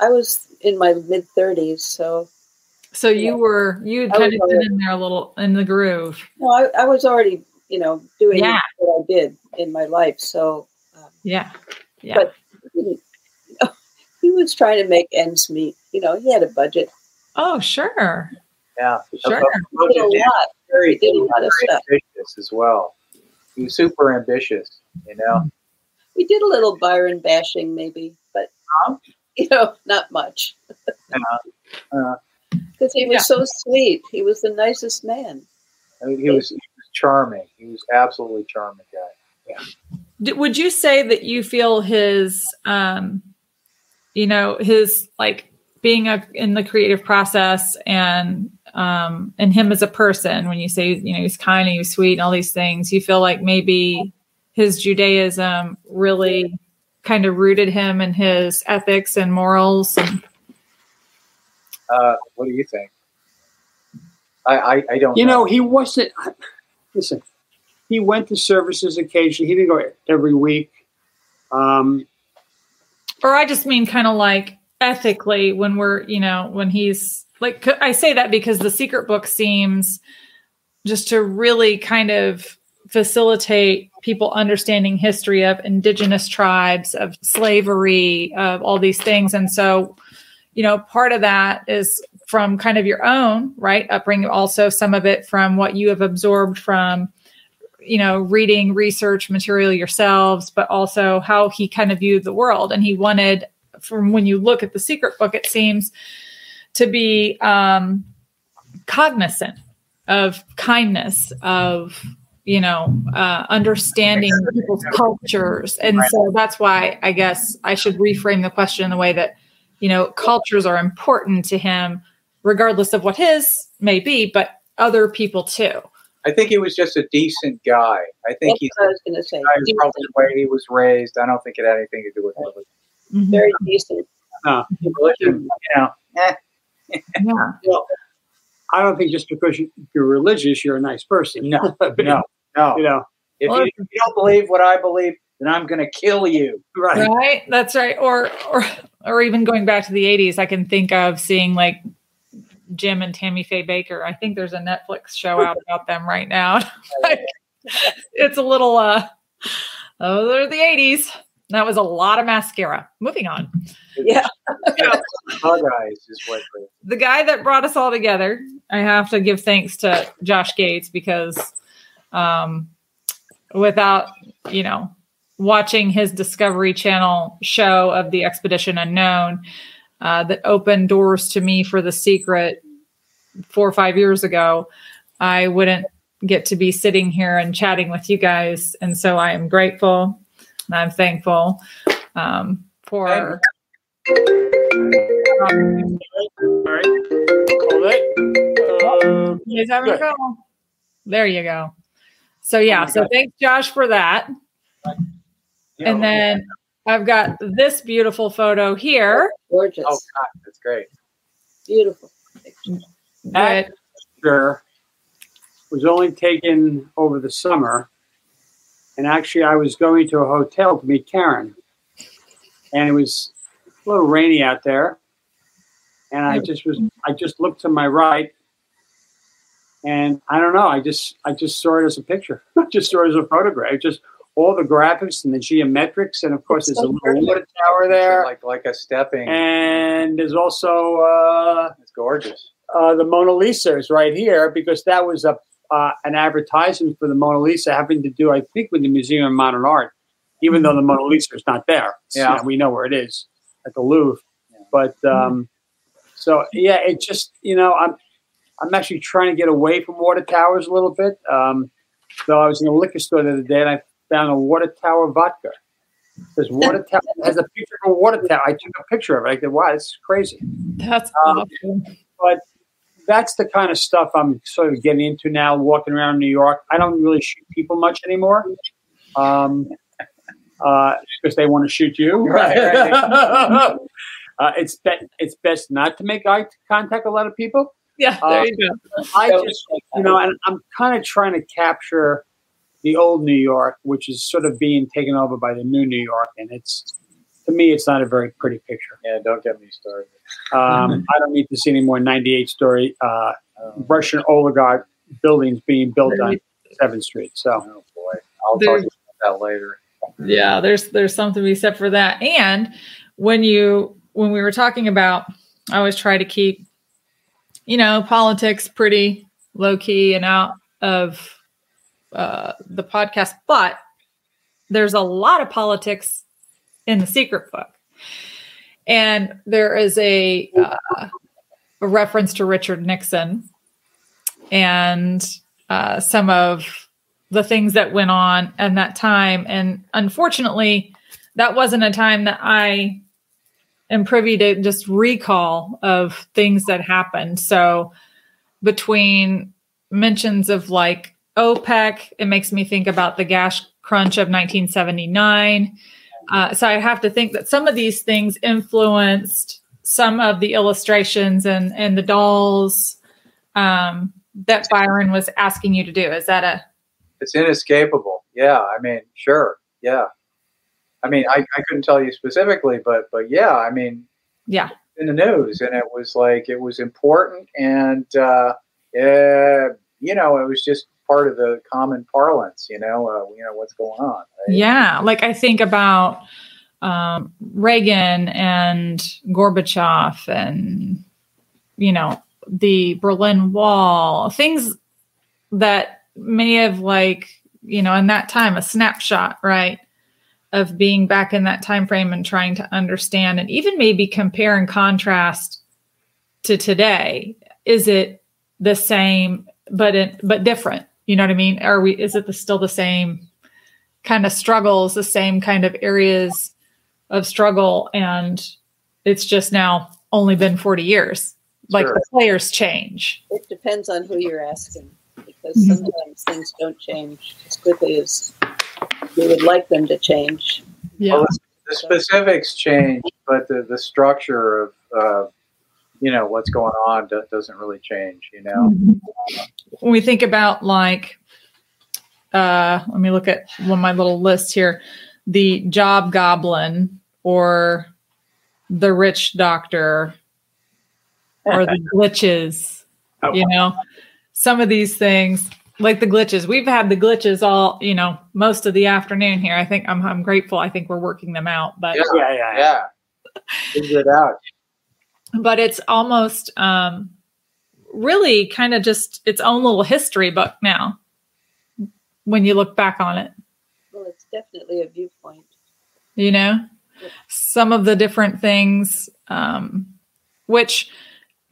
I was in my mid thirties, so So you were you I kind of was been in there a little in the groove. no, I, I was already, you know, doing Yeah. what I did in my life. So um, Yeah, yeah. But- he, didn't- you know, he was trying to make ends meet. You know, he had a budget. oh, sure, yeah, sure. He did a lot. very, He did a lot of stuff. ambitious as well. He was super ambitious, you know. We did a little Byron bashing, maybe, but Huh? you know, not much Uh, because he was Yeah. so sweet. He was the nicest man. I mean, he was he was charming. He was absolutely charming guy. D- would you say that you feel his um you know his like being a, in the creative process and um and him as a person when you say you know he's kind and he's sweet and all these things you feel like maybe his judaism really kind of rooted him in his ethics and morals and Uh, what do you think? I I, I don't. You know, he wasn't. (laughs) Listen, he went to services occasionally. He didn't go every week. Um, or I just mean kind of like ethically when we're, you know, when he's like, I say that because the secret book seems just to really kind of facilitate people understanding history of indigenous tribes, of slavery, of all these things. And so, you know, part of that is from kind of your own, right? Upbringing, also some of it from what you have absorbed from you know, reading research material yourselves, but also how he kind of viewed the world. And he wanted, from when you look at the secret book, it seems to be um, cognizant of kindness, of, you know, uh, understanding people's cultures. And so that's why I guess I should reframe the question in the way that, you know, cultures are important to him, regardless of what his may be, but other people too. I think he was just a decent guy. I think That's he's what I was going to say. I probably the way he was raised. I don't think it had anything to do with religion. Mhm. Very decent. Religion, you know, eh, Yeah. well, I don't think just because you, you're religious, you're a nice person. No, But, (laughs) no, no. You know, If you, if you don't believe what I believe, then I'm going to kill you. right? right that's right or or or even going back to the 80s i can think of seeing like jim and tammy faye bakker i think there's a netflix show out about them right now (laughs) Like, it's a little uh oh they're the 80s that was a lot of mascara moving on Yeah. Bug eyes is what. the guy that brought us all together i have to give thanks to josh gates because um without you know watching his discovery channel show of the expedition unknown uh, that opened doors to me for the secret four or five years ago i wouldn't get to be sitting here and chatting with you guys and so i am grateful and i'm thankful um, for All right. Hold it. Uh, You guys having a Good. go? There you go. So yeah, Oh so God. thanks Josh for that. And then I've got this beautiful photo here. Oh, gorgeous. Oh God, that's great. Beautiful. That picture was only taken over the summer. And actually, I was going to a hotel to meet Karen. And it was a little rainy out there. and I just was I just looked to my right, and I don't know. I just I just saw it as a picture. (laughs) I just saw it as a photograph. Just all the graphics and the geometrics, and of course there's a little water tower there, like like a stepping. and there's also uh, it's gorgeous. uh, the Mona Lisa is right here because that was a uh, an advertisement for the Mona Lisa having to do, I think, with the Museum of Modern Art, even though the Mona Lisa is not there. It's, you Yeah. we know where it is at the Louvre. Yeah. But um, so yeah, it just you know I'm I'm actually trying to get away from water towers a little bit. Um, so I was in a liquor store the other day and I found a water tower vodka. It says water (laughs) tower has a picture of a water tower. I took a picture of it. I said, "Wow, it's crazy." That's Um, awesome. but that's the kind of stuff I'm sort of getting into now. Walking around New York, I don't really shoot people much anymore, um, uh, because they want to shoot you. (laughs) Right, (laughs) uh, it's be- it's best not to make eye contact. with A lot of people. Yeah, uh, there you go. I just you know, and I'm kind of trying to capture the old New York, which is sort of being taken over by the new New York, and it's to me, it's not a very pretty picture. Yeah, don't get me started. Um, (laughs) I don't need to see any more 98 story uh, Um, Russian oligarch buildings being built on Seventh Street. So oh boy, I'll There- talk about that later. Yeah, there's there's something to be said for that. And when you when we were talking about, I always try to keep, you know, politics pretty low key and out of uh, the podcast, but there's a lot of politics in the secret book, and there is a uh, a reference to Richard Nixon and uh, some of the things that went on at that time. And unfortunately, that wasn't a time that I am privy to just recall of things that happened. So between mentions of like OPEC, it makes me think about the gas crunch of 1979. Uh, so I have to think that some of these things influenced some of the illustrations and, and the dolls um, that Byron was asking you to do. Is that a It's inescapable. Yeah, I mean, sure. Yeah, I mean, I, I couldn't tell you specifically, but but yeah, I mean, yeah? in the news, and it was like it was important, and uh, uh, you know, it was just part of the common parlance. You know, uh, you know what's going on. right? Yeah, like I think about um, Reagan and Gorbachev and, you know, the Berlin Wall, things that may have, like, you know, in that time, a snapshot, right? Of being back in that time frame and trying to understand and even maybe compare and contrast to today. Is it the same, but it, but different? You know what I mean? Are we? Is it the, still the same kind of struggles, the same kind of areas of struggle, and it's just now only been forty years. Like Sure. the players change. It depends on who you're asking because Mhm. sometimes things don't change as quickly as we would like them to change. Yeah. Well, the specifics change, but the, the structure of uh, you know what's going on do- doesn't really change. You know, When we think about like, uh, let me look at one of my little lists here: the job goblin, or the rich doctor, or the (laughs) glitches. You know, some of these things, like the glitches, we've had the glitches all, you know, most of the afternoon here. I think I'm, I'm grateful. I think we're working them out, but Yeah. yeah, yeah, yeah. yeah, figure it out. But it's almost um, really kind of just its own little history book now when you look back on it. Well, it's definitely a viewpoint. you know? Some of the different things um, which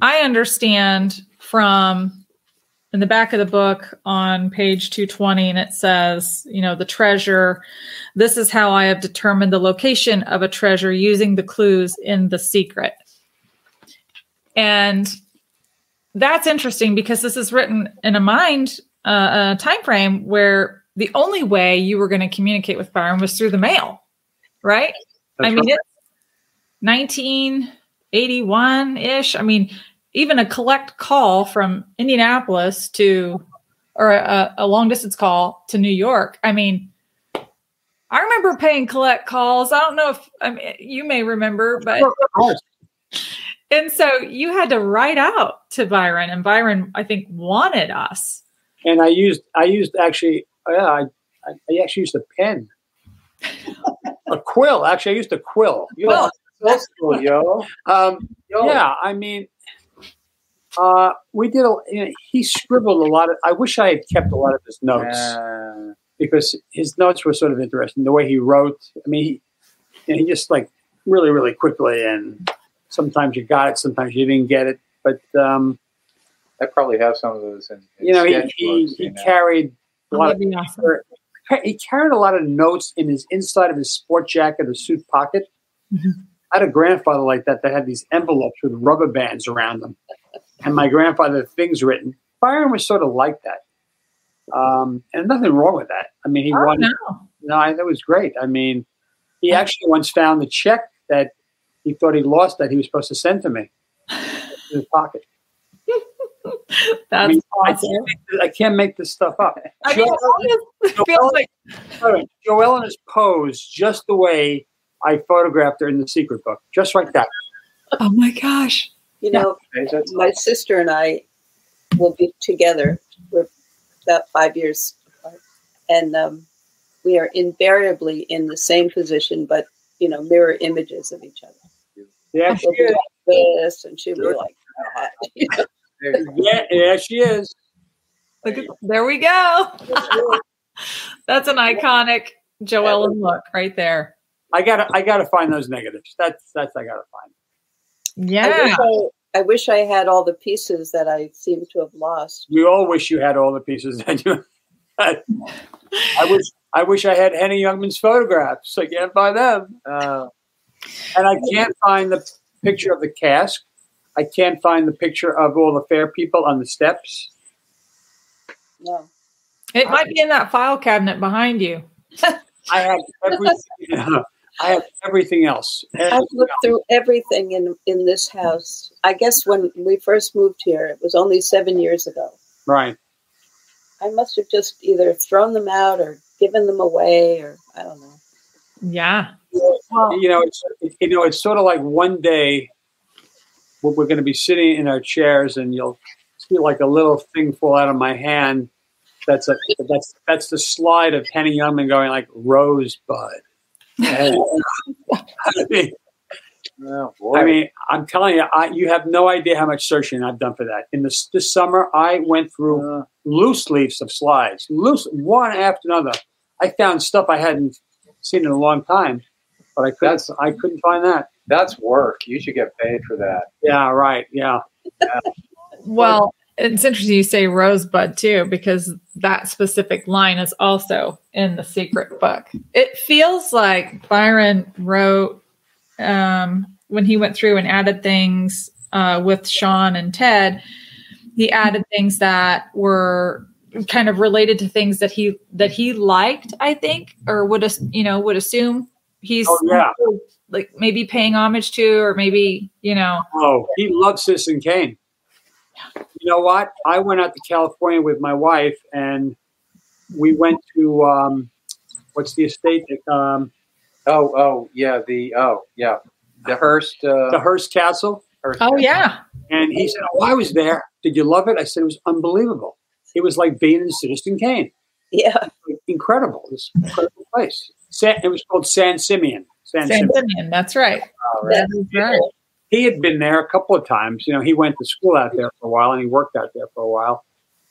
i understand from in the back of the book on page 220 and it says you know the treasure this is how i have determined the location of a treasure using the clues in the secret and that's interesting because this is written in a mind uh, a time frame where the only way you were going to communicate with byron was through the mail right That's I mean, right. it's 1981 ish. I mean, even a collect call from Indianapolis to, or a, a long distance call to New York. I mean, I remember paying collect calls. I don't know if I mean, you may remember, but. And so you had to write out to Byron, and Byron, I think, wanted us. And I used I used actually yeah I I, I actually used a pen, a quill. Actually, I used a quill. Yo, that's cool, yo. Um, Yo. yeah, I mean, uh, we did. A, you know, he scribbled a lot of. I wish I had kept a lot of his notes Uh, because his notes were sort of interesting. The way he wrote. I mean, he, you know, he just like really, really quickly, and sometimes you got it, sometimes you didn't get it. But um, I probably have some of those in, in you know, he sketchbooks, he, you he know. carried a lot of awesome. he carried a lot of notes in his inside of his sport jacket or suit pocket. Mhm. I had a grandfather like that that had these envelopes with rubber bands around them, and my grandfather had things written. Byron was sort of like that, um, and nothing wrong with that. I mean, he Oh, wanted. no. No, I, that was great. I mean, he actually once found the check that he thought he lost that he was supposed to send to me in his pocket. (laughs) That's mean, I can't, make, I can't make this stuff up. I mean, it feels like Jo Ellen is posed just the way I photographed her in the secret book, just like that. oh my gosh. You know, That's- my sister and I will be together. We're about five years apart, and um, we are invariably in the same position, but you know, mirror images of each other. Yeah, she We'll be is. like this, and she'll be like that. (laughs) You know? Yeah, yeah, she is. Look at, there we go. (laughs) That's an iconic Jo Ellen look right there. I gotta, I gotta find those negatives. That's, that's, I gotta find. I, Yeah. wish I, I wish I had all the pieces that I seem to have lost. We all wish you had all the pieces that you (laughs) had. I wish, I wish I had Henny Youngman's photographs. I can't find them, Uh, and I can't find the picture of the cask. I can't find the picture of all the fair people on the steps. No, It might be in that file cabinet behind you. I have everything. (laughs) I have everything else. I've looked through everything in in this house. I guess when we first moved here, it was only seven years ago. Right. I must have just either thrown them out or given them away, or I don't know. Yeah. you know, it's you know, it's sort of like one day we're we're going to be sitting in our chairs, and you'll see like a little thing fall out of my hand. That's a that's that's the slide of Henny Youngman going like rosebud. And, (laughs) I mean, oh, boy. I mean, I'm telling you, I, you have no idea how much searching I've done for that. In this this summer, I went through Uh, loose leaves of slides, loose one after another. I found stuff I hadn't seen in a long time, but I couldn't. That's- I couldn't find that. that's work. You should get paid for that. Yeah, right. Yeah, (laughs) Well, it's interesting you say Rosebud too, because that specific line is also in the secret book. It feels like Byron wrote um, when he went through and added things uh, with Sean and Ted. He added things that were kind of related to things that he that he liked, I think, or would as- you know would assume he's Oh, yeah. like maybe paying homage to, or maybe you know Oh, he loves Citizen Kane. You know what? I went out to California with my wife, and we went to um, what's the estate? Um, Oh, oh, yeah. The oh, yeah. The Hearst. Uh, the Hearst Castle. Hearst oh yeah And he said, "Oh, I was there. Did you love it?" I said, "It was unbelievable. It was like being in Citizen Kane. Yeah, Incredible. This incredible place. San, it was called San Simeon. San, San Simeon. Simeon, that's right. Oh, right. That is right. He had been there a couple of times. You know, he went to school out there for a while, and he worked out there for a while.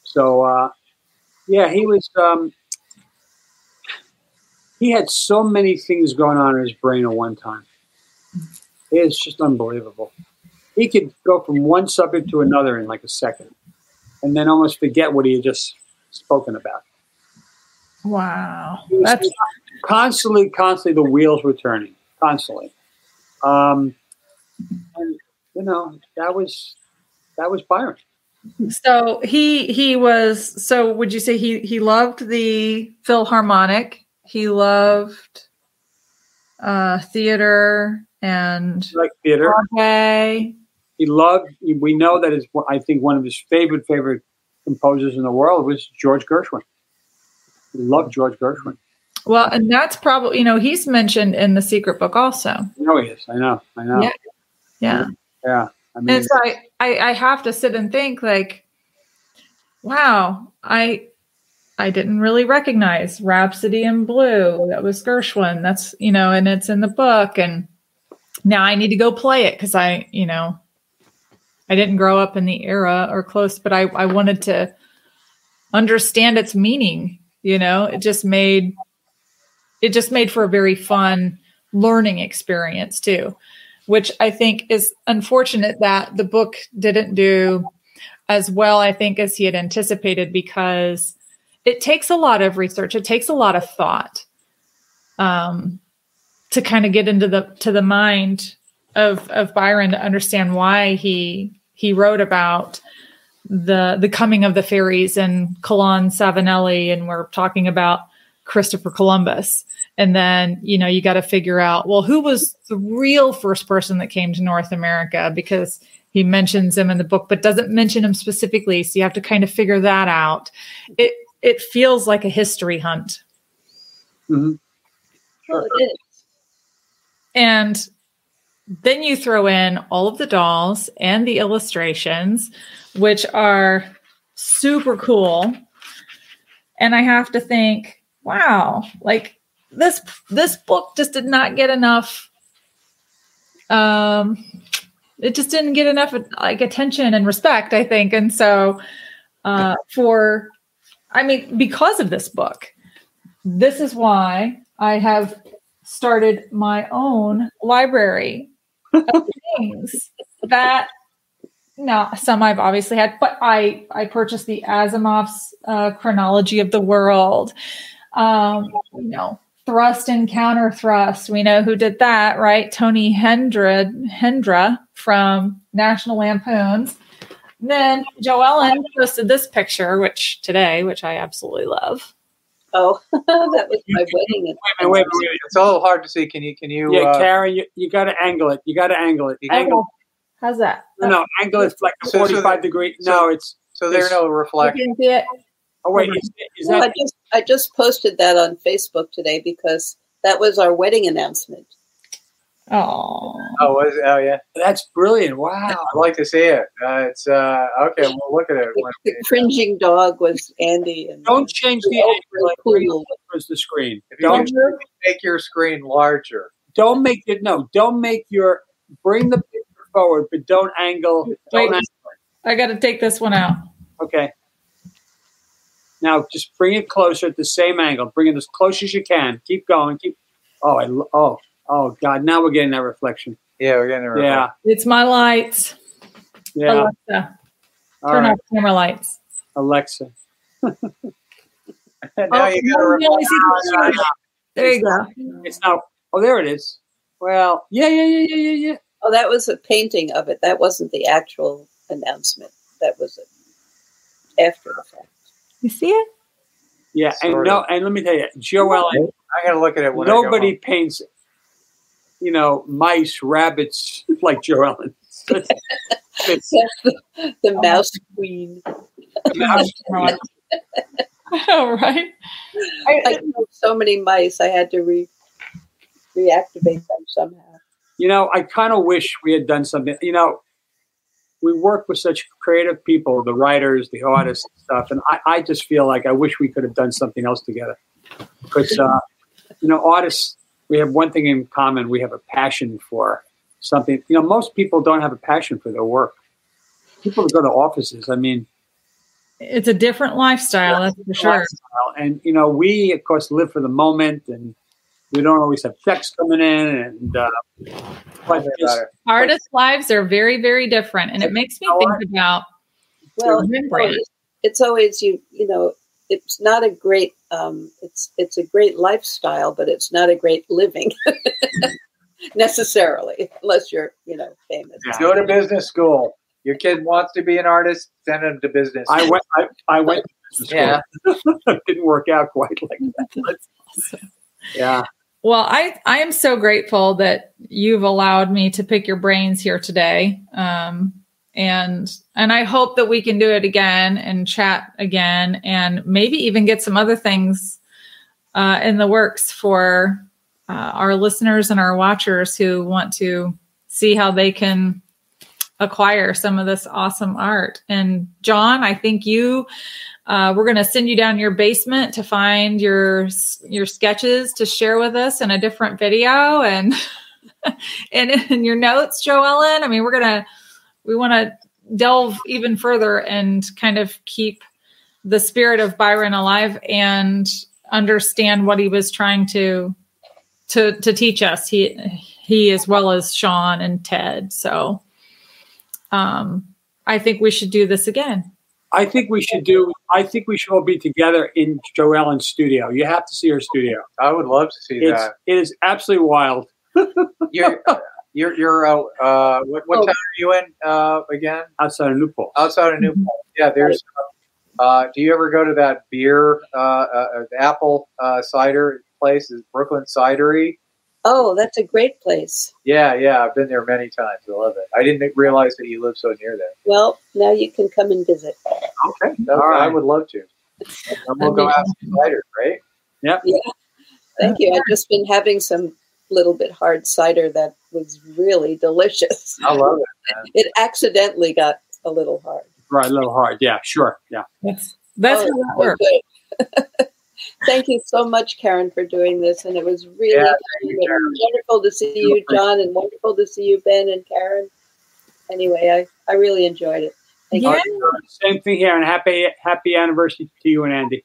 So, uh, yeah, he was. Um, he had so many things going on in his brain at one time. It's just unbelievable. He could go from one subject to another in like a second, and then almost forget what he had just spoken about. Wow. That's constantly, constantly, the wheels were turning, constantly. Um, and you know that was that was Byron. so he he was so would you say he he loved the Philharmonic? He loved uh theater and He liked theater. Broadway. He loved. We know that is. I think one of his favorite favorite composers in the world was George Gershwin. He loved George Gershwin. Well, and that's probably you know he's mentioned in the secret book also. I know he is. I know. I know. Yeah. Yeah. Yeah, I mean, and so I, I I have to sit and think like, wow, I I didn't really recognize Rhapsody in Blue. That was Gershwin. That's you know, and it's in the book. And now I need to go play it because I, you know, I didn't grow up in the era or close, but I, I wanted to understand its meaning. You know, it just made it just made for a very fun learning experience too, which I think is unfortunate that the book didn't do as well, I think, as he had anticipated because it takes a lot of research, it takes a lot of thought um, to kind of get into the to the mind of of Byron to understand why he he wrote about the the coming of the fairies and Colon Savinelli, and we're talking about Christopher Columbus. And then, you know, you got to figure out, well, who was the real first person that came to North America? Because he mentions him in the book, but doesn't mention him specifically. So you have to kind of figure that out. It it feels like a history hunt. Mm-hmm. Well, it is. And then you throw in all of the dolls and the illustrations, which are super cool. And I have to think, wow, like this this book just did not get enough um it just didn't get enough like attention and respect, I think. And so uh for I mean, because of this book, this is why I have started my own library things (laughs) that no, some I've obviously had, but I I purchased the Asimov's uh, chronology of the world. Um, you know, thrust and counter thrust. We know who did that, right? Tony Hendra Hendra from National Lampoons. Then Jo Ellen posted this picture, which today, which I absolutely love. Oh, (laughs) that was my wedding. Wait wait, wait, wait. It's a little hard to see. Can you? Can you? Yeah, uh, Karen, you, you got to angle it. You got to angle it. Angle. How's that? No, no, angle it like a So- so forty-five the- degree. so- no, it's. so there's no reflection. You can see it. Oh wait, is, is No, I just I just posted that on Facebook today because that was our wedding announcement. Oh, Oh, was it? oh yeah. That's brilliant! Wow. I'd like to see it. Uh, it's uh, okay. We'll look at it. The, the cringing dog was Andy, and Don't change the angle. really cool. towards the screen. If you Don't make your screen larger. don't make it. No, don't make your. Bring the picture forward, but don't angle. Don't Wait. angle. I got to take this one out. Okay. Now just bring it closer at the same angle. Bring it as close as you can. Keep going. Keep. Oh, I. lo- Oh, oh God! Now we're getting that reflection. Yeah, we're getting a Yeah, It's my lights. yeah. Alexa, All turn right, off camera lights. Alexa. (laughs) now Oh, you got now to we only see. There you go. It's now. Oh, there it is. Well, yeah, yeah, yeah, yeah, yeah, yeah. oh, that was a painting of it. That wasn't the actual announcement. That was a, after the fact. You see it? Yeah, and no, of. and let me tell you, Joel, I got to look at it. When I go nobody home. paints, you know, mice, rabbits (laughs) like Joel. It's, (laughs) The mouse queen. Oh, (laughs) right. I killed so many mice. I had to re reactivate them somehow. you know, I kind of wish we had done something. You know, we work with such creative people, the writers, the artists, and stuff, and I, I just feel like I wish we could have done something else together. Because, uh, you know, artists, we have one thing in common: we have a passion for something. You know, most people don't have a passion for their work. People that go to offices, I mean, It's a different lifestyle, that's for sure. lifestyle. And you know, we of course live for the moment, and we don't always have checks coming in. And uh, but About it's, it. Artists' lives are very, very different. And it makes me think about Well, Rembrandt. it's, it's always you. You know, it's not a great. Um, it's it's a great lifestyle, but it's not a great living (laughs) necessarily, unless you're you know famous. Yeah. Go to business school. Your kid wants to be an artist. Send him to business. I went. I, I went. To. Yeah. (laughs) it didn't work out quite like that. but- (laughs) yeah. Well, I I am so grateful that you've allowed me to pick your brains here today. Um, and and I hope that we can do it again and chat again and maybe even get some other things uh, in the works for uh, our listeners and our watchers who want to see how they can acquire some of this awesome art. And John, I think you uh, we're going to send you down your basement to find your your sketches to share with us in a different video and (laughs) and in your notes, Jo Ellen. I mean, we're gonna we want to delve even further and kind of keep the spirit of Byron alive and understand what he was trying to to to teach us. He he as well as Sean and Ted. So um I think we should do this again. I think we should do. I think we should all be together in Jo Ellen's studio. You have to see her studio. I would love to see It's that. it is absolutely wild. (laughs) You're, you're, you're uh, uh, what, what Oh. town are you in uh, again? outside of Newport. Outside of Newport. Yeah, there's. Uh, do you ever go to that beer, uh, uh, uh, apple uh, cider place? Is Brooklyn Cidery? Oh, that's a great place. Yeah, yeah, I've been there many times. I love it. I didn't realize that you live so near there. Well, now you can come and visit. Okay, All right. I would love to. And we'll go have some cider, right? Yeah. Thank you. I've just been having some little bit hard cider that was really delicious. I love it. (laughs) Man. It accidentally got a little hard. Right, a little hard. Yeah, sure. Yeah. That's that's Oh, how that works. (laughs) good. Thank you so much, Karen, for doing this. And it was really Yeah, you, wonderful to see you, John, and wonderful to see you, Ben and Karen. Anyway, I, I really enjoyed it. Thank Yeah. Oh, you. Same thing here, and happy happy anniversary to you and Andy.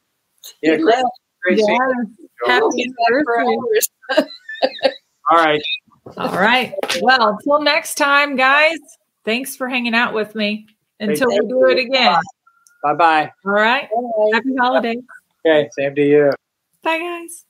Yeah, great, Yeah, great seeing Yeah. Happy we'll be back for anniversary. (laughs) All right. All right. Well, until next time, guys. Thanks for hanging out with me. Until we do it again. Bye bye. All right. Bye. Happy holidays. Okay. Same to you. Bye, guys.